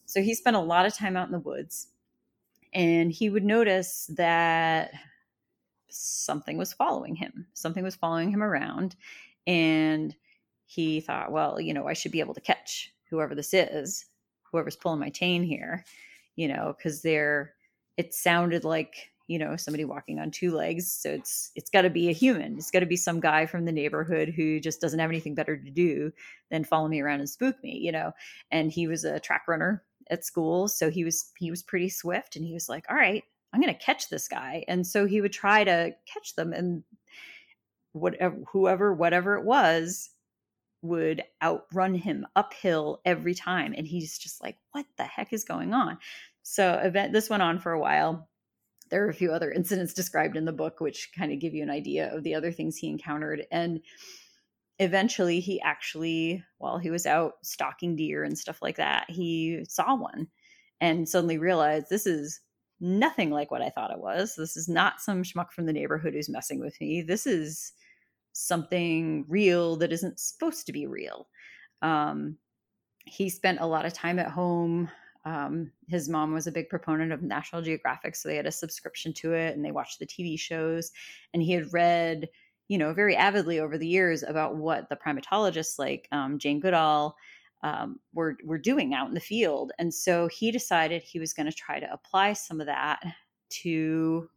so he spent a lot of time out in the woods and he would notice that something was following him something was following him around and he thought, well, you know, I should be able to catch whoever this is, whoever's pulling my chain here, you know, because they're, it sounded like, you know, somebody walking on two legs. So it's, it's got to be a human. It's got to be some guy from the neighborhood who just doesn't have anything better to do than follow me around and spook me, you know. And he was a track runner at school. So he was, he was pretty swift and he was like, all right, I'm going to catch this guy. And so he would try to catch them and whatever, whoever, whatever it was, would outrun him uphill every time. And he's just like, what the heck is going on? So event this went on for a while. There are a few other [LAUGHS] incidents described in the book, which kind of give you an idea of the other things he encountered. And eventually he actually, while he was out stalking deer and stuff like that, he saw one and suddenly realized this is nothing like what I thought it was. This is not some schmuck from the neighborhood who's messing with me. This is something real that isn't supposed to be real. Um, he spent a lot of time at home. Um, his mom was a big proponent of National Geographic, so they had a subscription to it and they watched the TV shows. And he had read, you know, very avidly over the years about what the primatologists like um, Jane Goodall um, were were doing out in the field. And so he decided he was going to try to apply some of that to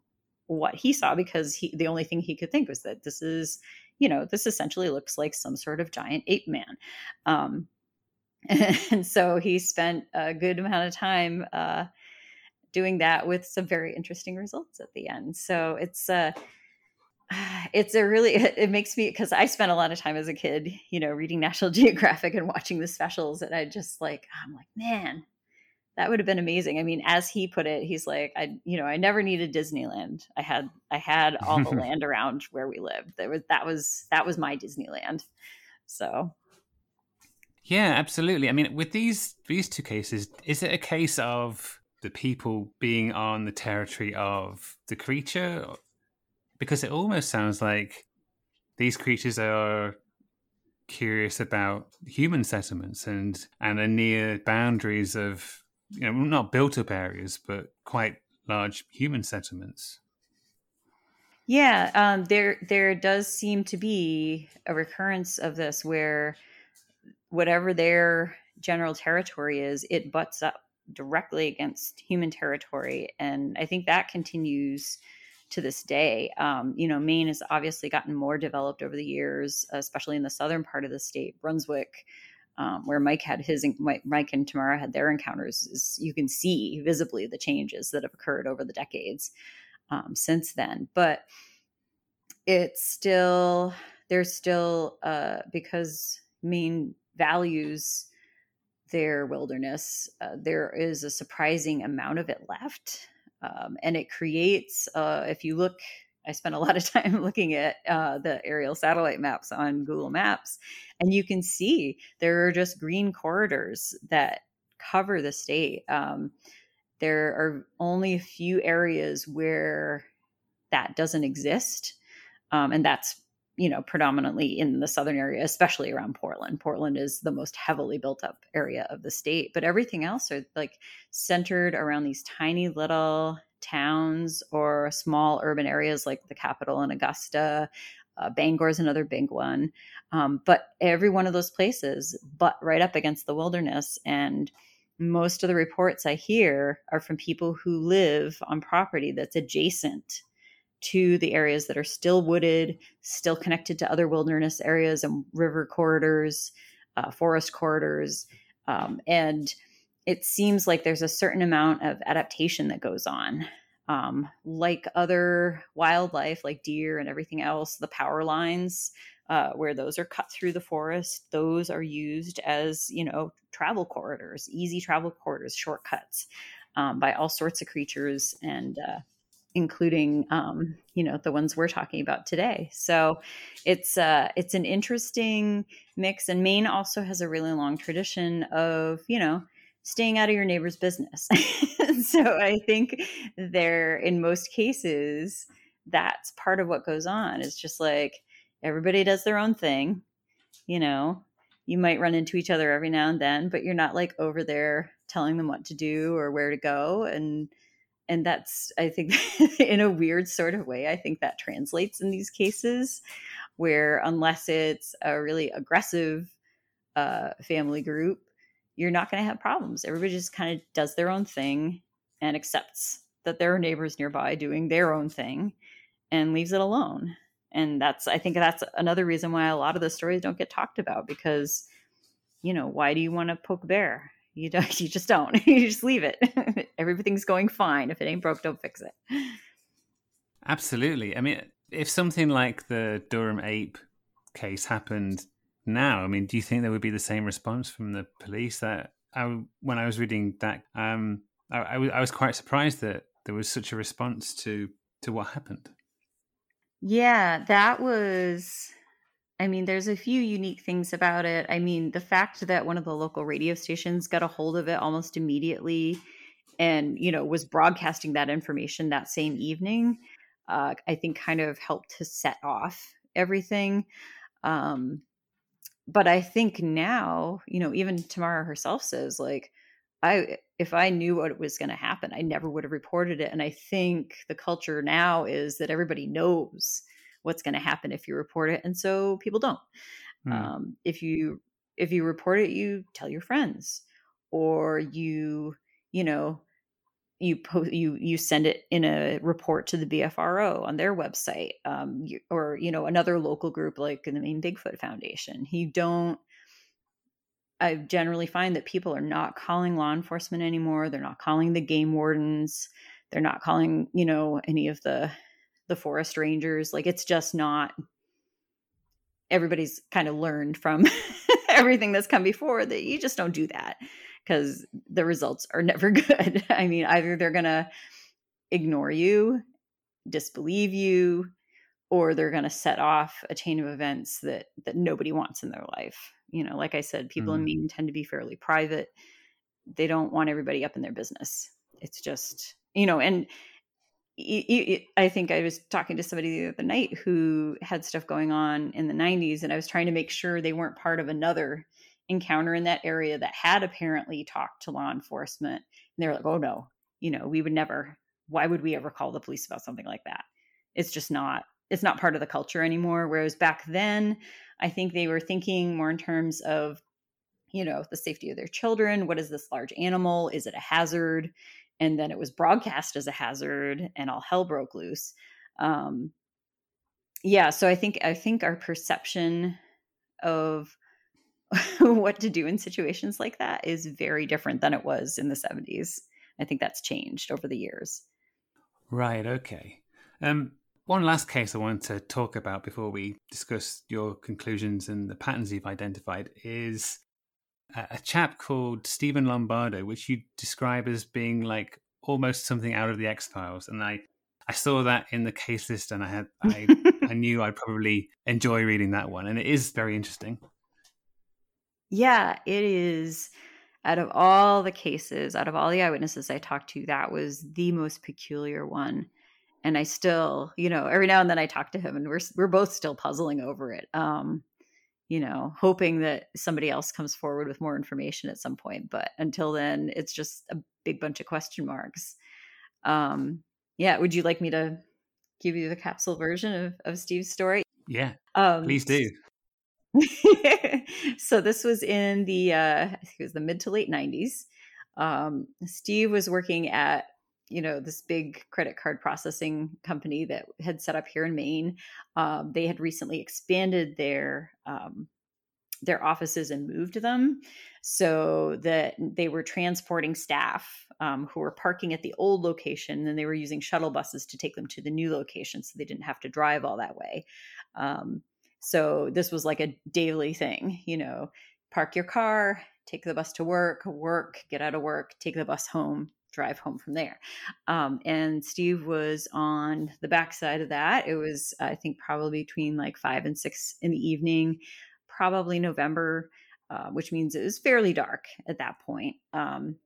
what he saw because he the only thing he could think was that this is you know, this essentially looks like some sort of giant ape man. Um, [LAUGHS] and so he spent a good amount of time uh, doing that with some very interesting results at the end. So it's a uh, [SIGHS] it's a really [LAUGHS] it makes me because I spent a lot of time as a kid, you know, reading [LAUGHS] National Geographic and watching the specials, and I just like I'm like, man, that would have been amazing. I mean, as he put it, he's like, I, you know, I never needed Disneyland. I had, I had all the land around where we lived. There was, that was, that was my Disneyland. So. Yeah, absolutely. I mean, with these these two cases, is it a case of the people being on the territory of the creature? Because it almost sounds like these creatures are curious about human settlements and and are near boundaries of you know, not built up areas, but quite large human settlements. Yeah, um, there there does seem to be a recurrence of this where whatever their general territory is, it butts up directly against human territory, and I think that continues to this day. Um, you know, Maine has obviously gotten more developed over the years, especially in the southern part of the state. Brunswick um, where Mike had his, Mike and Tamara had their encounters, is you can see visibly the changes that have occurred over the decades um, since then. But it's still, there's still, uh, because Maine values their wilderness, uh, there is a surprising amount of it left. Um, and it creates, uh, if you look I spent a [LAUGHS] lot of time looking at uh, the aerial satellite maps on Google Maps, and you can see there are just green corridors that cover the state. Um, there are only a few areas where that doesn't exist, um, and that's you know predominantly in the southern area, especially around Portland. Portland is the most heavily built up area of the state, but everything else are like centered around these tiny little towns or small urban areas like the capital in Augusta. Uh, Bangor is another big one. Um, but every one of those places butt right up against the wilderness. And most of the reports I hear are from people who live on property that's adjacent to the areas that are still wooded, still connected to other wilderness areas and river corridors, uh, forest corridors. Um, and it seems like there's a certain amount of adaptation that goes on. Um, like other wildlife, like deer and everything else, the power lines, uh, where those are cut through the forest, those are used as, you know, travel corridors, easy travel corridors, shortcuts um, by all sorts of creatures and uh, including um, you know the ones we're talking about today. So it's uh, it's an interesting mix, and Maine also has a really long tradition of you know staying out of your neighbor's business. [LAUGHS] so I think there, in most cases, that's part of what goes on. It's just like everybody does their own thing. You know, you might run into each other every now and then, but you're not like over there telling them what to do or where to go. And and that's I think [LAUGHS] in a weird sort of way, I think that translates in these cases where unless it's a really aggressive uh, family group you're not going to have problems. Everybody just kind of does their own thing and accepts that there are neighbors nearby doing their own thing and leaves it alone. And that's, I think that's another reason why a lot of the stories don't get talked about because, you know, why do you want to poke bear? You don't, [LAUGHS] you just don't. [LAUGHS] you just leave it. [LAUGHS] Everything's going fine. If it ain't broke, don't fix it. Absolutely. I mean, if something like the Durham ape case happened now? I mean, do you think there would be the same response from the police? That I, when I was reading that, um, I, I, I was quite surprised that there was such a response to to what happened. Yeah, that was. I mean, there's a few unique things about it. I mean, the fact that one of the local radio stations got a hold of it almost immediately and, you know, was broadcasting that information that same evening, uh, I think kind of helped to set off everything. Um, but I think now, you know, even Tamara herself says, like, I if I knew what was going to happen, I never would have reported it. And I think the culture now is that everybody knows what's going to happen if you report it, and so people don't. Mm. Um, if you if you report it, you tell your friends, or you you know you post you you send it in a report to the BFRO on their website, um, you, or you know another local group like the Maine Bigfoot Foundation. You don't. I generally find that people are not calling law enforcement anymore. They're not calling the game wardens. They're not calling you know any of the the forest rangers. Like it's just not. Everybody's kind of learned from [LAUGHS] everything that's come before that you just don't do that because the results are [LAUGHS] never good. I mean, either they're to ignore you, disbelieve you, or they're going to set off a chain of events that that nobody wants in their life. You know, like I said, people mm. in Maine tend to be fairly private. They don't want everybody up in their business. It's just, you know, and I think I was talking to somebody the other night who had stuff going on in the 90s, and I was trying to make sure they weren't part of another encounter in that area that had apparently talked to law enforcement. And they're like, oh no, you know, we would never, why would we ever call the police about something like that? It's just not, it's not part of the culture anymore. Whereas back then, I think they were thinking more in terms of, you know, the safety of their children. What is this large animal? Is it a hazard? And then it was broadcast as a hazard and all hell broke loose. Um, yeah. So I think, I think our perception of [LAUGHS] what to do in situations like that is very different than it was in the 70s. I think that's changed over the years. Right, okay. Um, one last case I want to talk about before we discuss your conclusions and the patterns you've identified is a chap called Stephen Lombardo, which you describe as being like almost something out of the X Files, and I I saw that in the case list, and I had I I [LAUGHS] knew I'd probably enjoy reading that one, and it is very interesting. Yeah, it is. Out of all the cases, out of all the eyewitnesses I talked to, that was the most peculiar one. And I still, you know, every now and then I talk to him, and we're we're both still puzzling over it. Um, you know, hoping that somebody else comes forward with more information at some point. But until then, it's just a big bunch of question marks. Um, yeah, would you like me to give you the capsule version of, of Steve's story? Yeah, um, please do. [LAUGHS] so this was in the uh, I think it was the mid to late '90s. Um, Steve was working at you know this big credit card processing company that had set up here in Maine. Um, they had recently expanded their um, their offices and moved them so that they were transporting staff um, who were parking at the old location and they were using shuttle buses to take them to the new location so they didn't have to drive all that way um, so this was like a daily thing you know park your car take the bus to work work get out of work take the bus home drive home from there. Um, and Steve was on the backside of that. It was, I think, probably between like five and six in the evening, probably November, uh, which means it was fairly dark at that point. Um,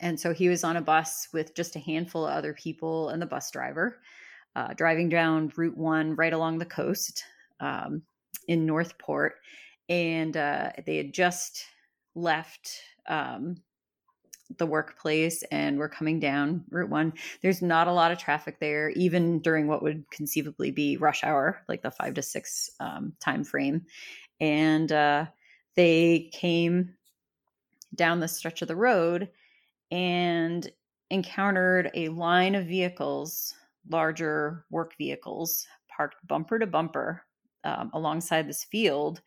and so he was on a bus with just a handful of other people and the bus driver, uh, driving down Route One right along the coast um, in Northport. And uh, they had just left um, the workplace and we're coming down Route 1. There's not a lot of traffic there, even during what would conceivably be rush hour, like the five to six um, time frame. And uh, they came down the stretch of the road and encountered a line of vehicles, larger work vehicles, parked bumper to bumper um, alongside this field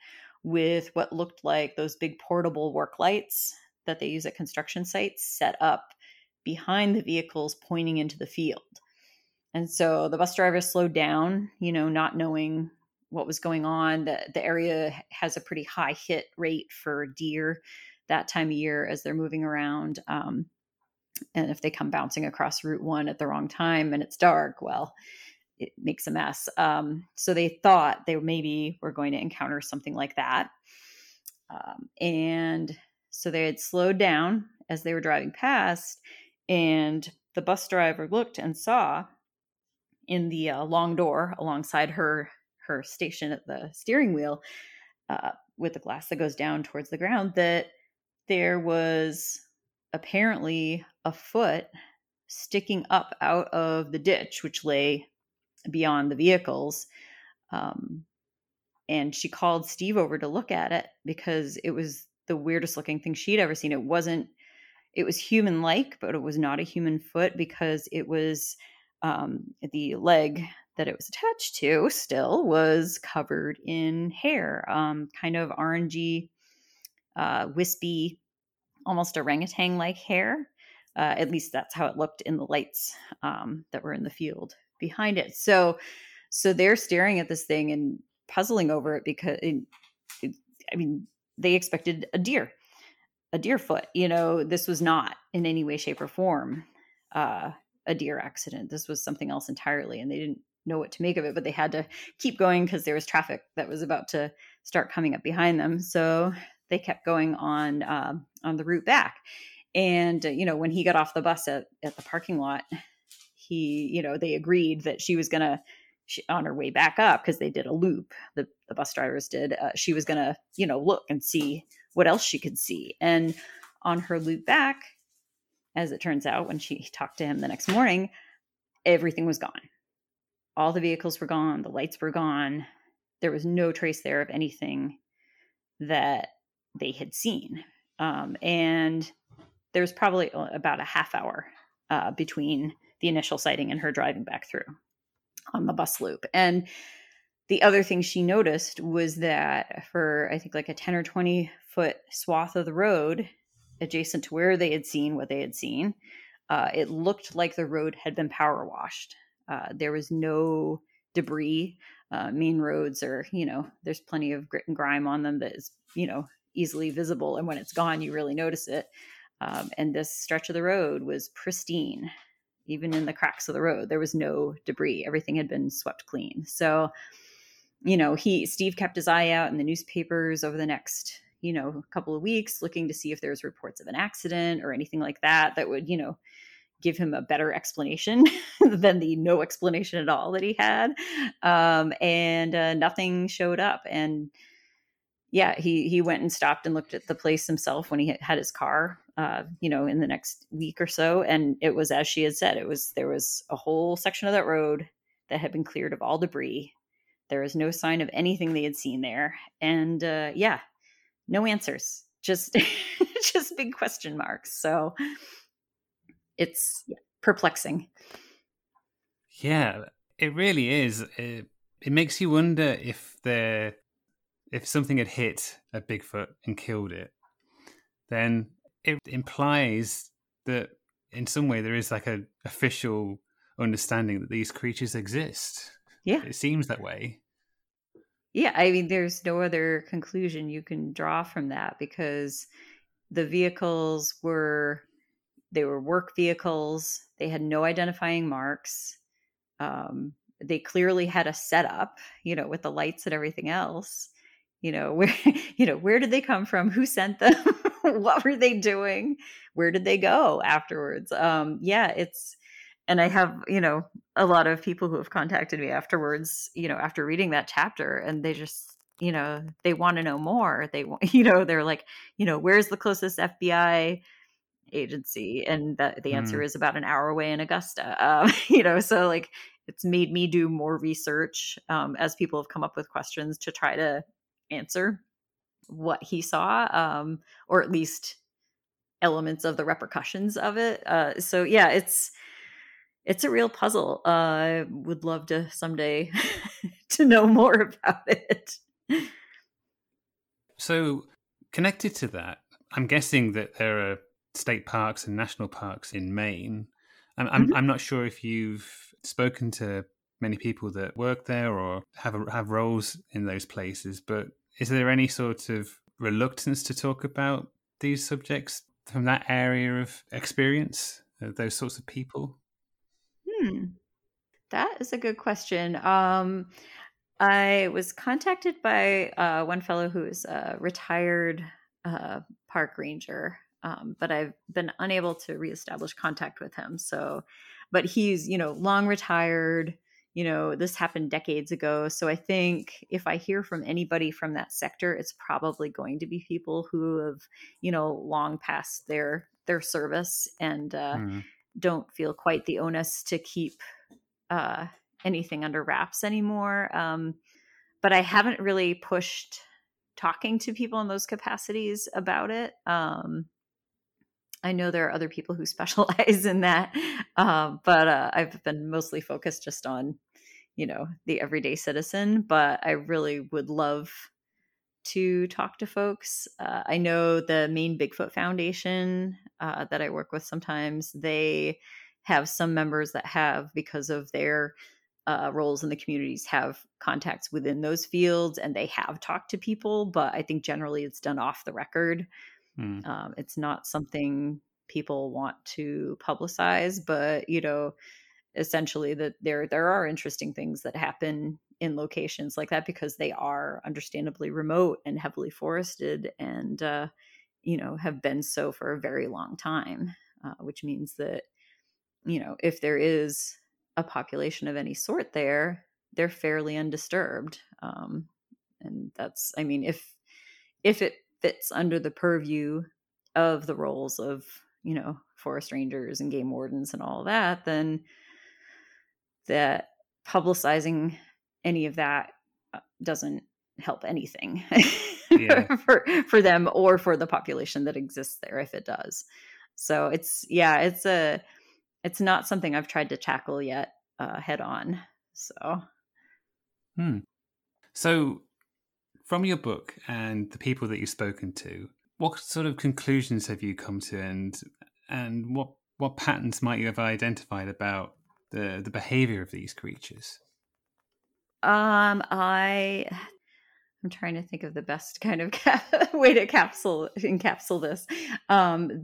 with what looked like those big portable work lights that they use at construction sites set up behind the vehicles pointing into the field. And so the bus driver slowed down, you know, not knowing what was going on. The, the area has a pretty high hit rate for deer that time of year as they're moving around. Um, and if they come bouncing across Route 1 at the wrong time and it's dark, well, it makes a mess. Um, so they thought they maybe were going to encounter something like that. Um, and so they had slowed down as they were driving past, and the bus driver looked and saw in the uh, long door alongside her her station at the steering wheel uh, with the glass that goes down towards the ground that there was apparently a foot sticking up out of the ditch which lay beyond the vehicles um, and she called steve over to look at it because it was the weirdest looking thing she'd ever seen. It wasn't, it was human like, but it was not a human foot because it was um, the leg that it was attached to still was covered in hair, um, kind of orangey, uh, wispy, almost orangutan like hair. Uh, at least that's how it looked in the lights um, that were in the field behind it. So, so they're staring at this thing and puzzling over it because, it, it, I mean, they expected a deer, a deer foot. You know, this was not in any way, shape, or form uh, a deer accident. This was something else entirely, and they didn't know what to make of it. But they had to keep going because there was traffic that was about to start coming up behind them. So they kept going on uh, on the route back. And uh, you know, when he got off the bus at, at the parking lot, he, you know, they agreed that she was gonna she, on her way back up because they did a loop the, the bus drivers did uh, she was gonna you know look and see what else she could see. And on her loop back as it turns out when she [LAUGHS] talked to him the next morning everything was gone. All the vehicles were gone the lights were gone. There was no trace there of anything that they had seen. Um, and there was probably about a half hour uh, between the initial sighting and her driving back through on the bus loop. And the other thing she noticed was that for I think like a 10 or 20 foot swath of the road adjacent to where they had seen what they had seen, uh, it looked like the road had been power washed. Uh, there was no debris. Uh, main roads are, you know, there's plenty of grit and grime on them that is, you know, easily visible. And when it's gone, you really notice it. Um, and this stretch of the road was pristine even in the cracks of the road there was no debris. Everything had been swept clean. So you know he steve kept his eye out in the newspapers over the next you know couple of weeks looking to see if there's reports of an accident or anything like that that would you know give him a better explanation [LAUGHS] than the no explanation at all that he had. Um, and uh, nothing showed up. And yeah he he went and stopped and looked at the place himself when he had his car uh, you know, in the next week or so. And it was as she had said, it was there was a whole section of that road that had been cleared of all debris. There was no sign of anything they had seen there, and uh, yeah, no answers. Just [LAUGHS] just big question marks. So it's yeah, perplexing. Yeah, it really is. It, it makes you wonder if the if something had hit a Bigfoot and killed it, then it implies that in some way there is like a official understanding that these creatures exist. Yeah. It seems that way. Yeah, I mean there's no other conclusion you can draw from that because the vehicles were they were work vehicles. They had no identifying marks. Um, they clearly had a setup, you know, with the lights and everything else. You know, [LAUGHS] where you know, where did they come from? Who sent them? [LAUGHS] what were they doing? Where did they go afterwards? Um, yeah, it's, and I have, you know, a lot of people who have contacted me afterwards, you know, after reading that chapter, and they just, you know, they want to know more. They want, [LAUGHS] you know, they're like, you know, where's the closest FBI agency? And the, the answer mm. is about an hour away in Augusta. Uh, you know, so like, it's made me do more research um, as people have come up with questions to try to answer what he saw, um, or at least elements of the repercussions of it. Uh, so yeah, it's it's a real puzzle. Uh, I would love to someday [LAUGHS] to know more about it. So connected to that, I'm guessing that there are state parks and national parks in Maine. I'm I'm, mm-hmm. I'm not sure if you've spoken to many people that work there or have a, have roles in those places, but is there any sort of reluctance to talk about these subjects from that area of experience, of those sorts of people? Hmm. That is a good question. Um, I was contacted by uh, one fellow who is a retired uh, park ranger, um, but I've been unable to reestablish contact with him. So, but he's, you know, long retired, you know, this happened decades ago. So I think if I hear from anybody from that sector, it's probably going to be people who have, you know, long past their their service and uh, mm. don't feel quite the onus to keep uh, anything under wraps anymore. Um, but I haven't really pushed talking to people in those capacities about it. Um, I know there are other people who [LAUGHS] specialize in that, uh, but uh, I've been mostly focused just on you know the everyday citizen but i really would love to talk to folks uh, i know the Maine Bigfoot Foundation uh, that i work with sometimes they have some members that have because of their uh, roles in the communities have contacts within those fields and they have talked to people but i think generally it's done off the record mm. um, it's not something people want to publicize but you know essentially that there there are interesting things that happen in locations like that because they are understandably remote and heavily forested and uh, you know have been so for a very long time uh, which means that you know if there is a population of any sort there they're fairly undisturbed um, and that's i mean if if it fits under the purview of the roles of you know forest rangers and game wardens and all that then that publicizing any of that uh, doesn't help anything yeah. [LAUGHS] for for them or for the population that exists there if it does. So it's yeah, it's a it's not something I've tried to tackle yet uh, head on. So hmm. So, from your book and the people that you've spoken to, what sort of conclusions have you come to, and and what what patterns might you have identified about the the behavior of these creatures? Um, I I'm trying to think of the best [LAUGHS] kind of cap- way to capsule encapsulate this. Um,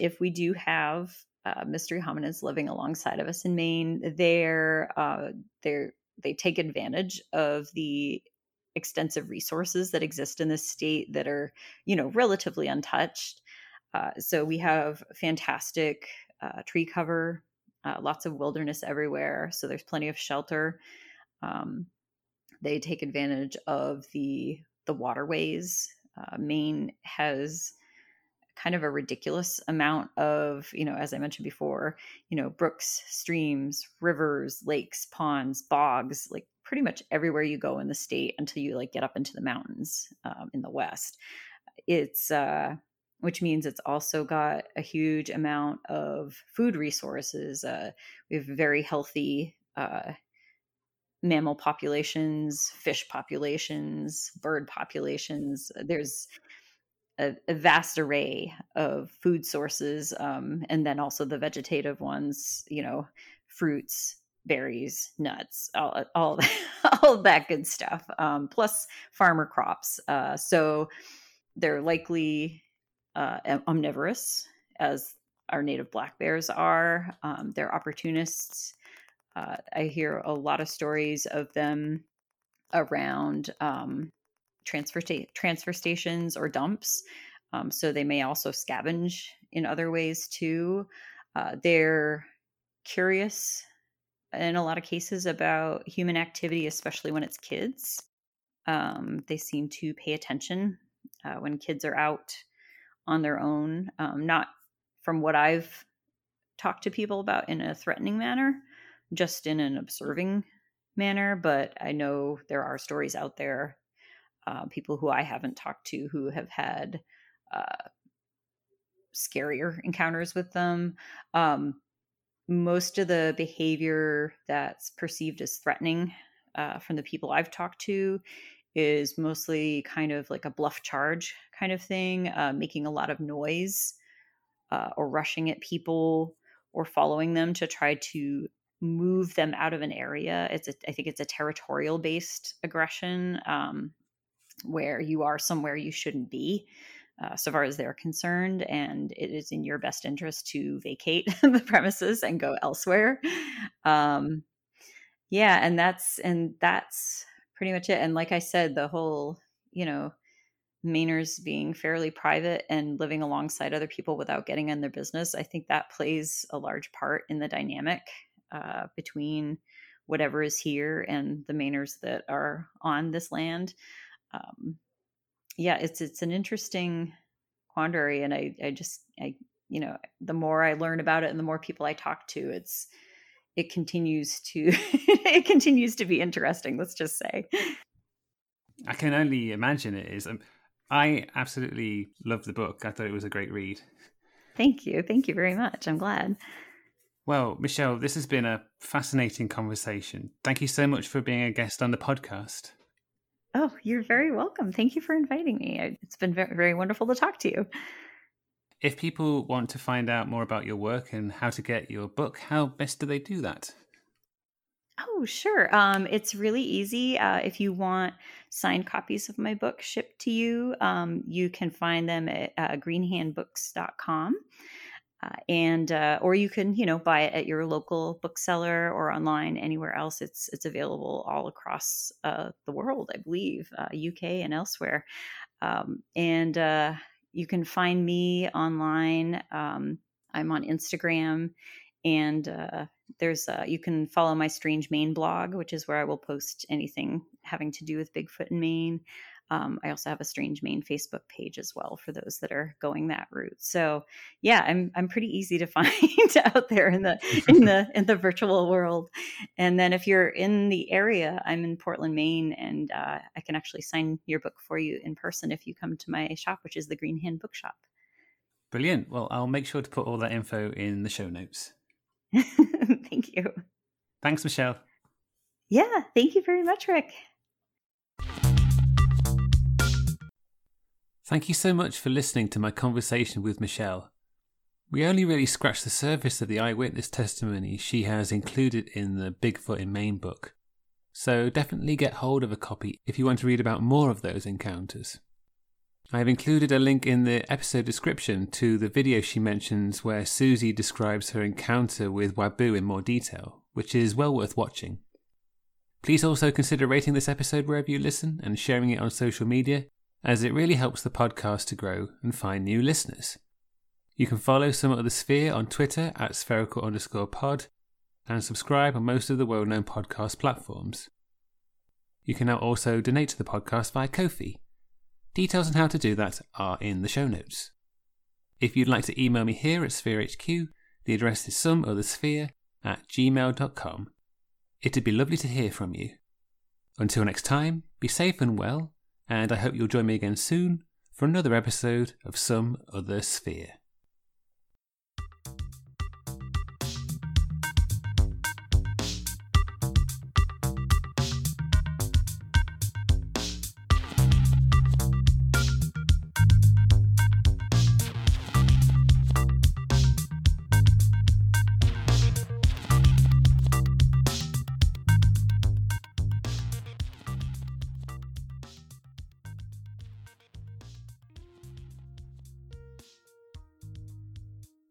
if we do have uh, mystery hominids living alongside of us in Maine, they're uh, they're they take advantage of the extensive resources that exist in this state that are you know relatively untouched. Uh, so we have fantastic uh, tree cover, uh, lots of wilderness everywhere. So there's plenty of shelter. Um, they take advantage of the the waterways. Uh, Maine has kind of a ridiculous amount of, you know, as I mentioned before, you know, brooks, streams, rivers, lakes, ponds, bogs, like pretty much everywhere you go in the state until you like get up into the mountains um, in the west. It's uh, which means it's also got a huge amount of food resources. Uh, we have very healthy uh, mammal populations, fish populations, bird populations. There's a, a vast array of food sources, um, and then also the vegetative ones. You know, fruits, berries, nuts, all all, [LAUGHS] all that good stuff. Um, plus farmer crops. Uh, so they're likely uh, omnivorous, as our native black bears are. Um, they're opportunists. Uh, I hear a lot of stories of them around um, transfer sta- transfer stations or dumps. Um, so they may also scavenge in other ways too. Uh, they're curious in a lot of cases about human activity, especially when it's kids. Um, they seem to pay attention uh, when kids are out on their own, um, not from what I've talked to people about in a threatening manner, just in an observing manner. But I know there are stories out there, uh, people who I haven't talked to who have had uh, scarier encounters with them. Um, most of the behavior that's perceived as threatening uh, from the people I've talked to is mostly kind of like a bluff charge kind of thing, uh, making a lot of noise uh, or rushing at people or following them to try to move them out of an area. It's a, I think it's a territorial based aggression um, where you are somewhere you shouldn't be. Uh, so far as they're concerned, and it is in your best interest to vacate [LAUGHS] the premises and go elsewhere. Um, yeah, and that's and that's pretty much it. And like I said, the whole, you know, Mainers being fairly private and living alongside other people without getting in their business, I think that plays a large part in the dynamic uh, between whatever is here and the Mainers that are on this land. Um, yeah, it's it's an interesting quandary, and I I just I you know the more I learn about it and the more people I talk to, it's it continues to [LAUGHS] it continues to be interesting let's just say. I can only imagine it is um, i absolutely loved the book. I thought it was a great read. Thank you. Thank you very much. I'm glad. Well michelle this has been a fascinating conversation. Thank you so much for being a guest on the podcast. Oh you're very welcome. Thank you for inviting me. It's been very, very wonderful to talk to you if people want to find out more about your work and how to get your book, how best do they do that? Oh, sure. Um, it's really easy. Uh, if you want signed copies of my book shipped to you, um, you can find them at uh, greenhandbooks.com. Uh, and uh, or you can you know buy it at your local bookseller or online anywhere else it's it's available all across uh, the world i believe uk uh, and elsewhere um, and uh, you can find me online. Um, I'm on Instagram, and uh, there's uh, you can follow my Strange Maine blog, which is where I will post anything having to do with Bigfoot in Maine. Um, I also have a Strange Maine Facebook page as well for those that are going that route. So yeah, I'm I'm pretty easy to [LAUGHS] find out there in the in [LAUGHS] the in the virtual world. And then if you're in the area, I'm in Portland, Maine, and uh, I can actually sign your book for you in person if you come to my shop, which is the Green Hand Bookshop. Brilliant. Well, I'll make sure to put all that info in the show notes. [LAUGHS] thank you. Thanks, Michelle. Yeah, thank you very much, Rick. Thank you so much for listening to my conversation with Michelle. We only really scratched the surface of the eyewitness testimony she has included in the Bigfoot in Maine book, so definitely get hold of a copy if you want to read about more of those encounters. I have included a link in the episode description to the video she mentions where Susie describes her encounter with Wabu in more detail, which is well worth watching. Please also consider rating this episode wherever you listen and sharing it on social media, as it really helps the podcast to grow and find new listeners. You can follow Some Other Sphere on Twitter at spherical underscore pod and subscribe on most of the well known podcast platforms. You can now also donate to the podcast via Ko-fi Details on how to do that are in the show notes. If you'd like to email me here at SphereHQ, the address is someothersphere at gmail.com. It'd be lovely to hear from you. Until next time, be safe and well, and I hope you'll join me again soon for another episode of Some Other Sphere.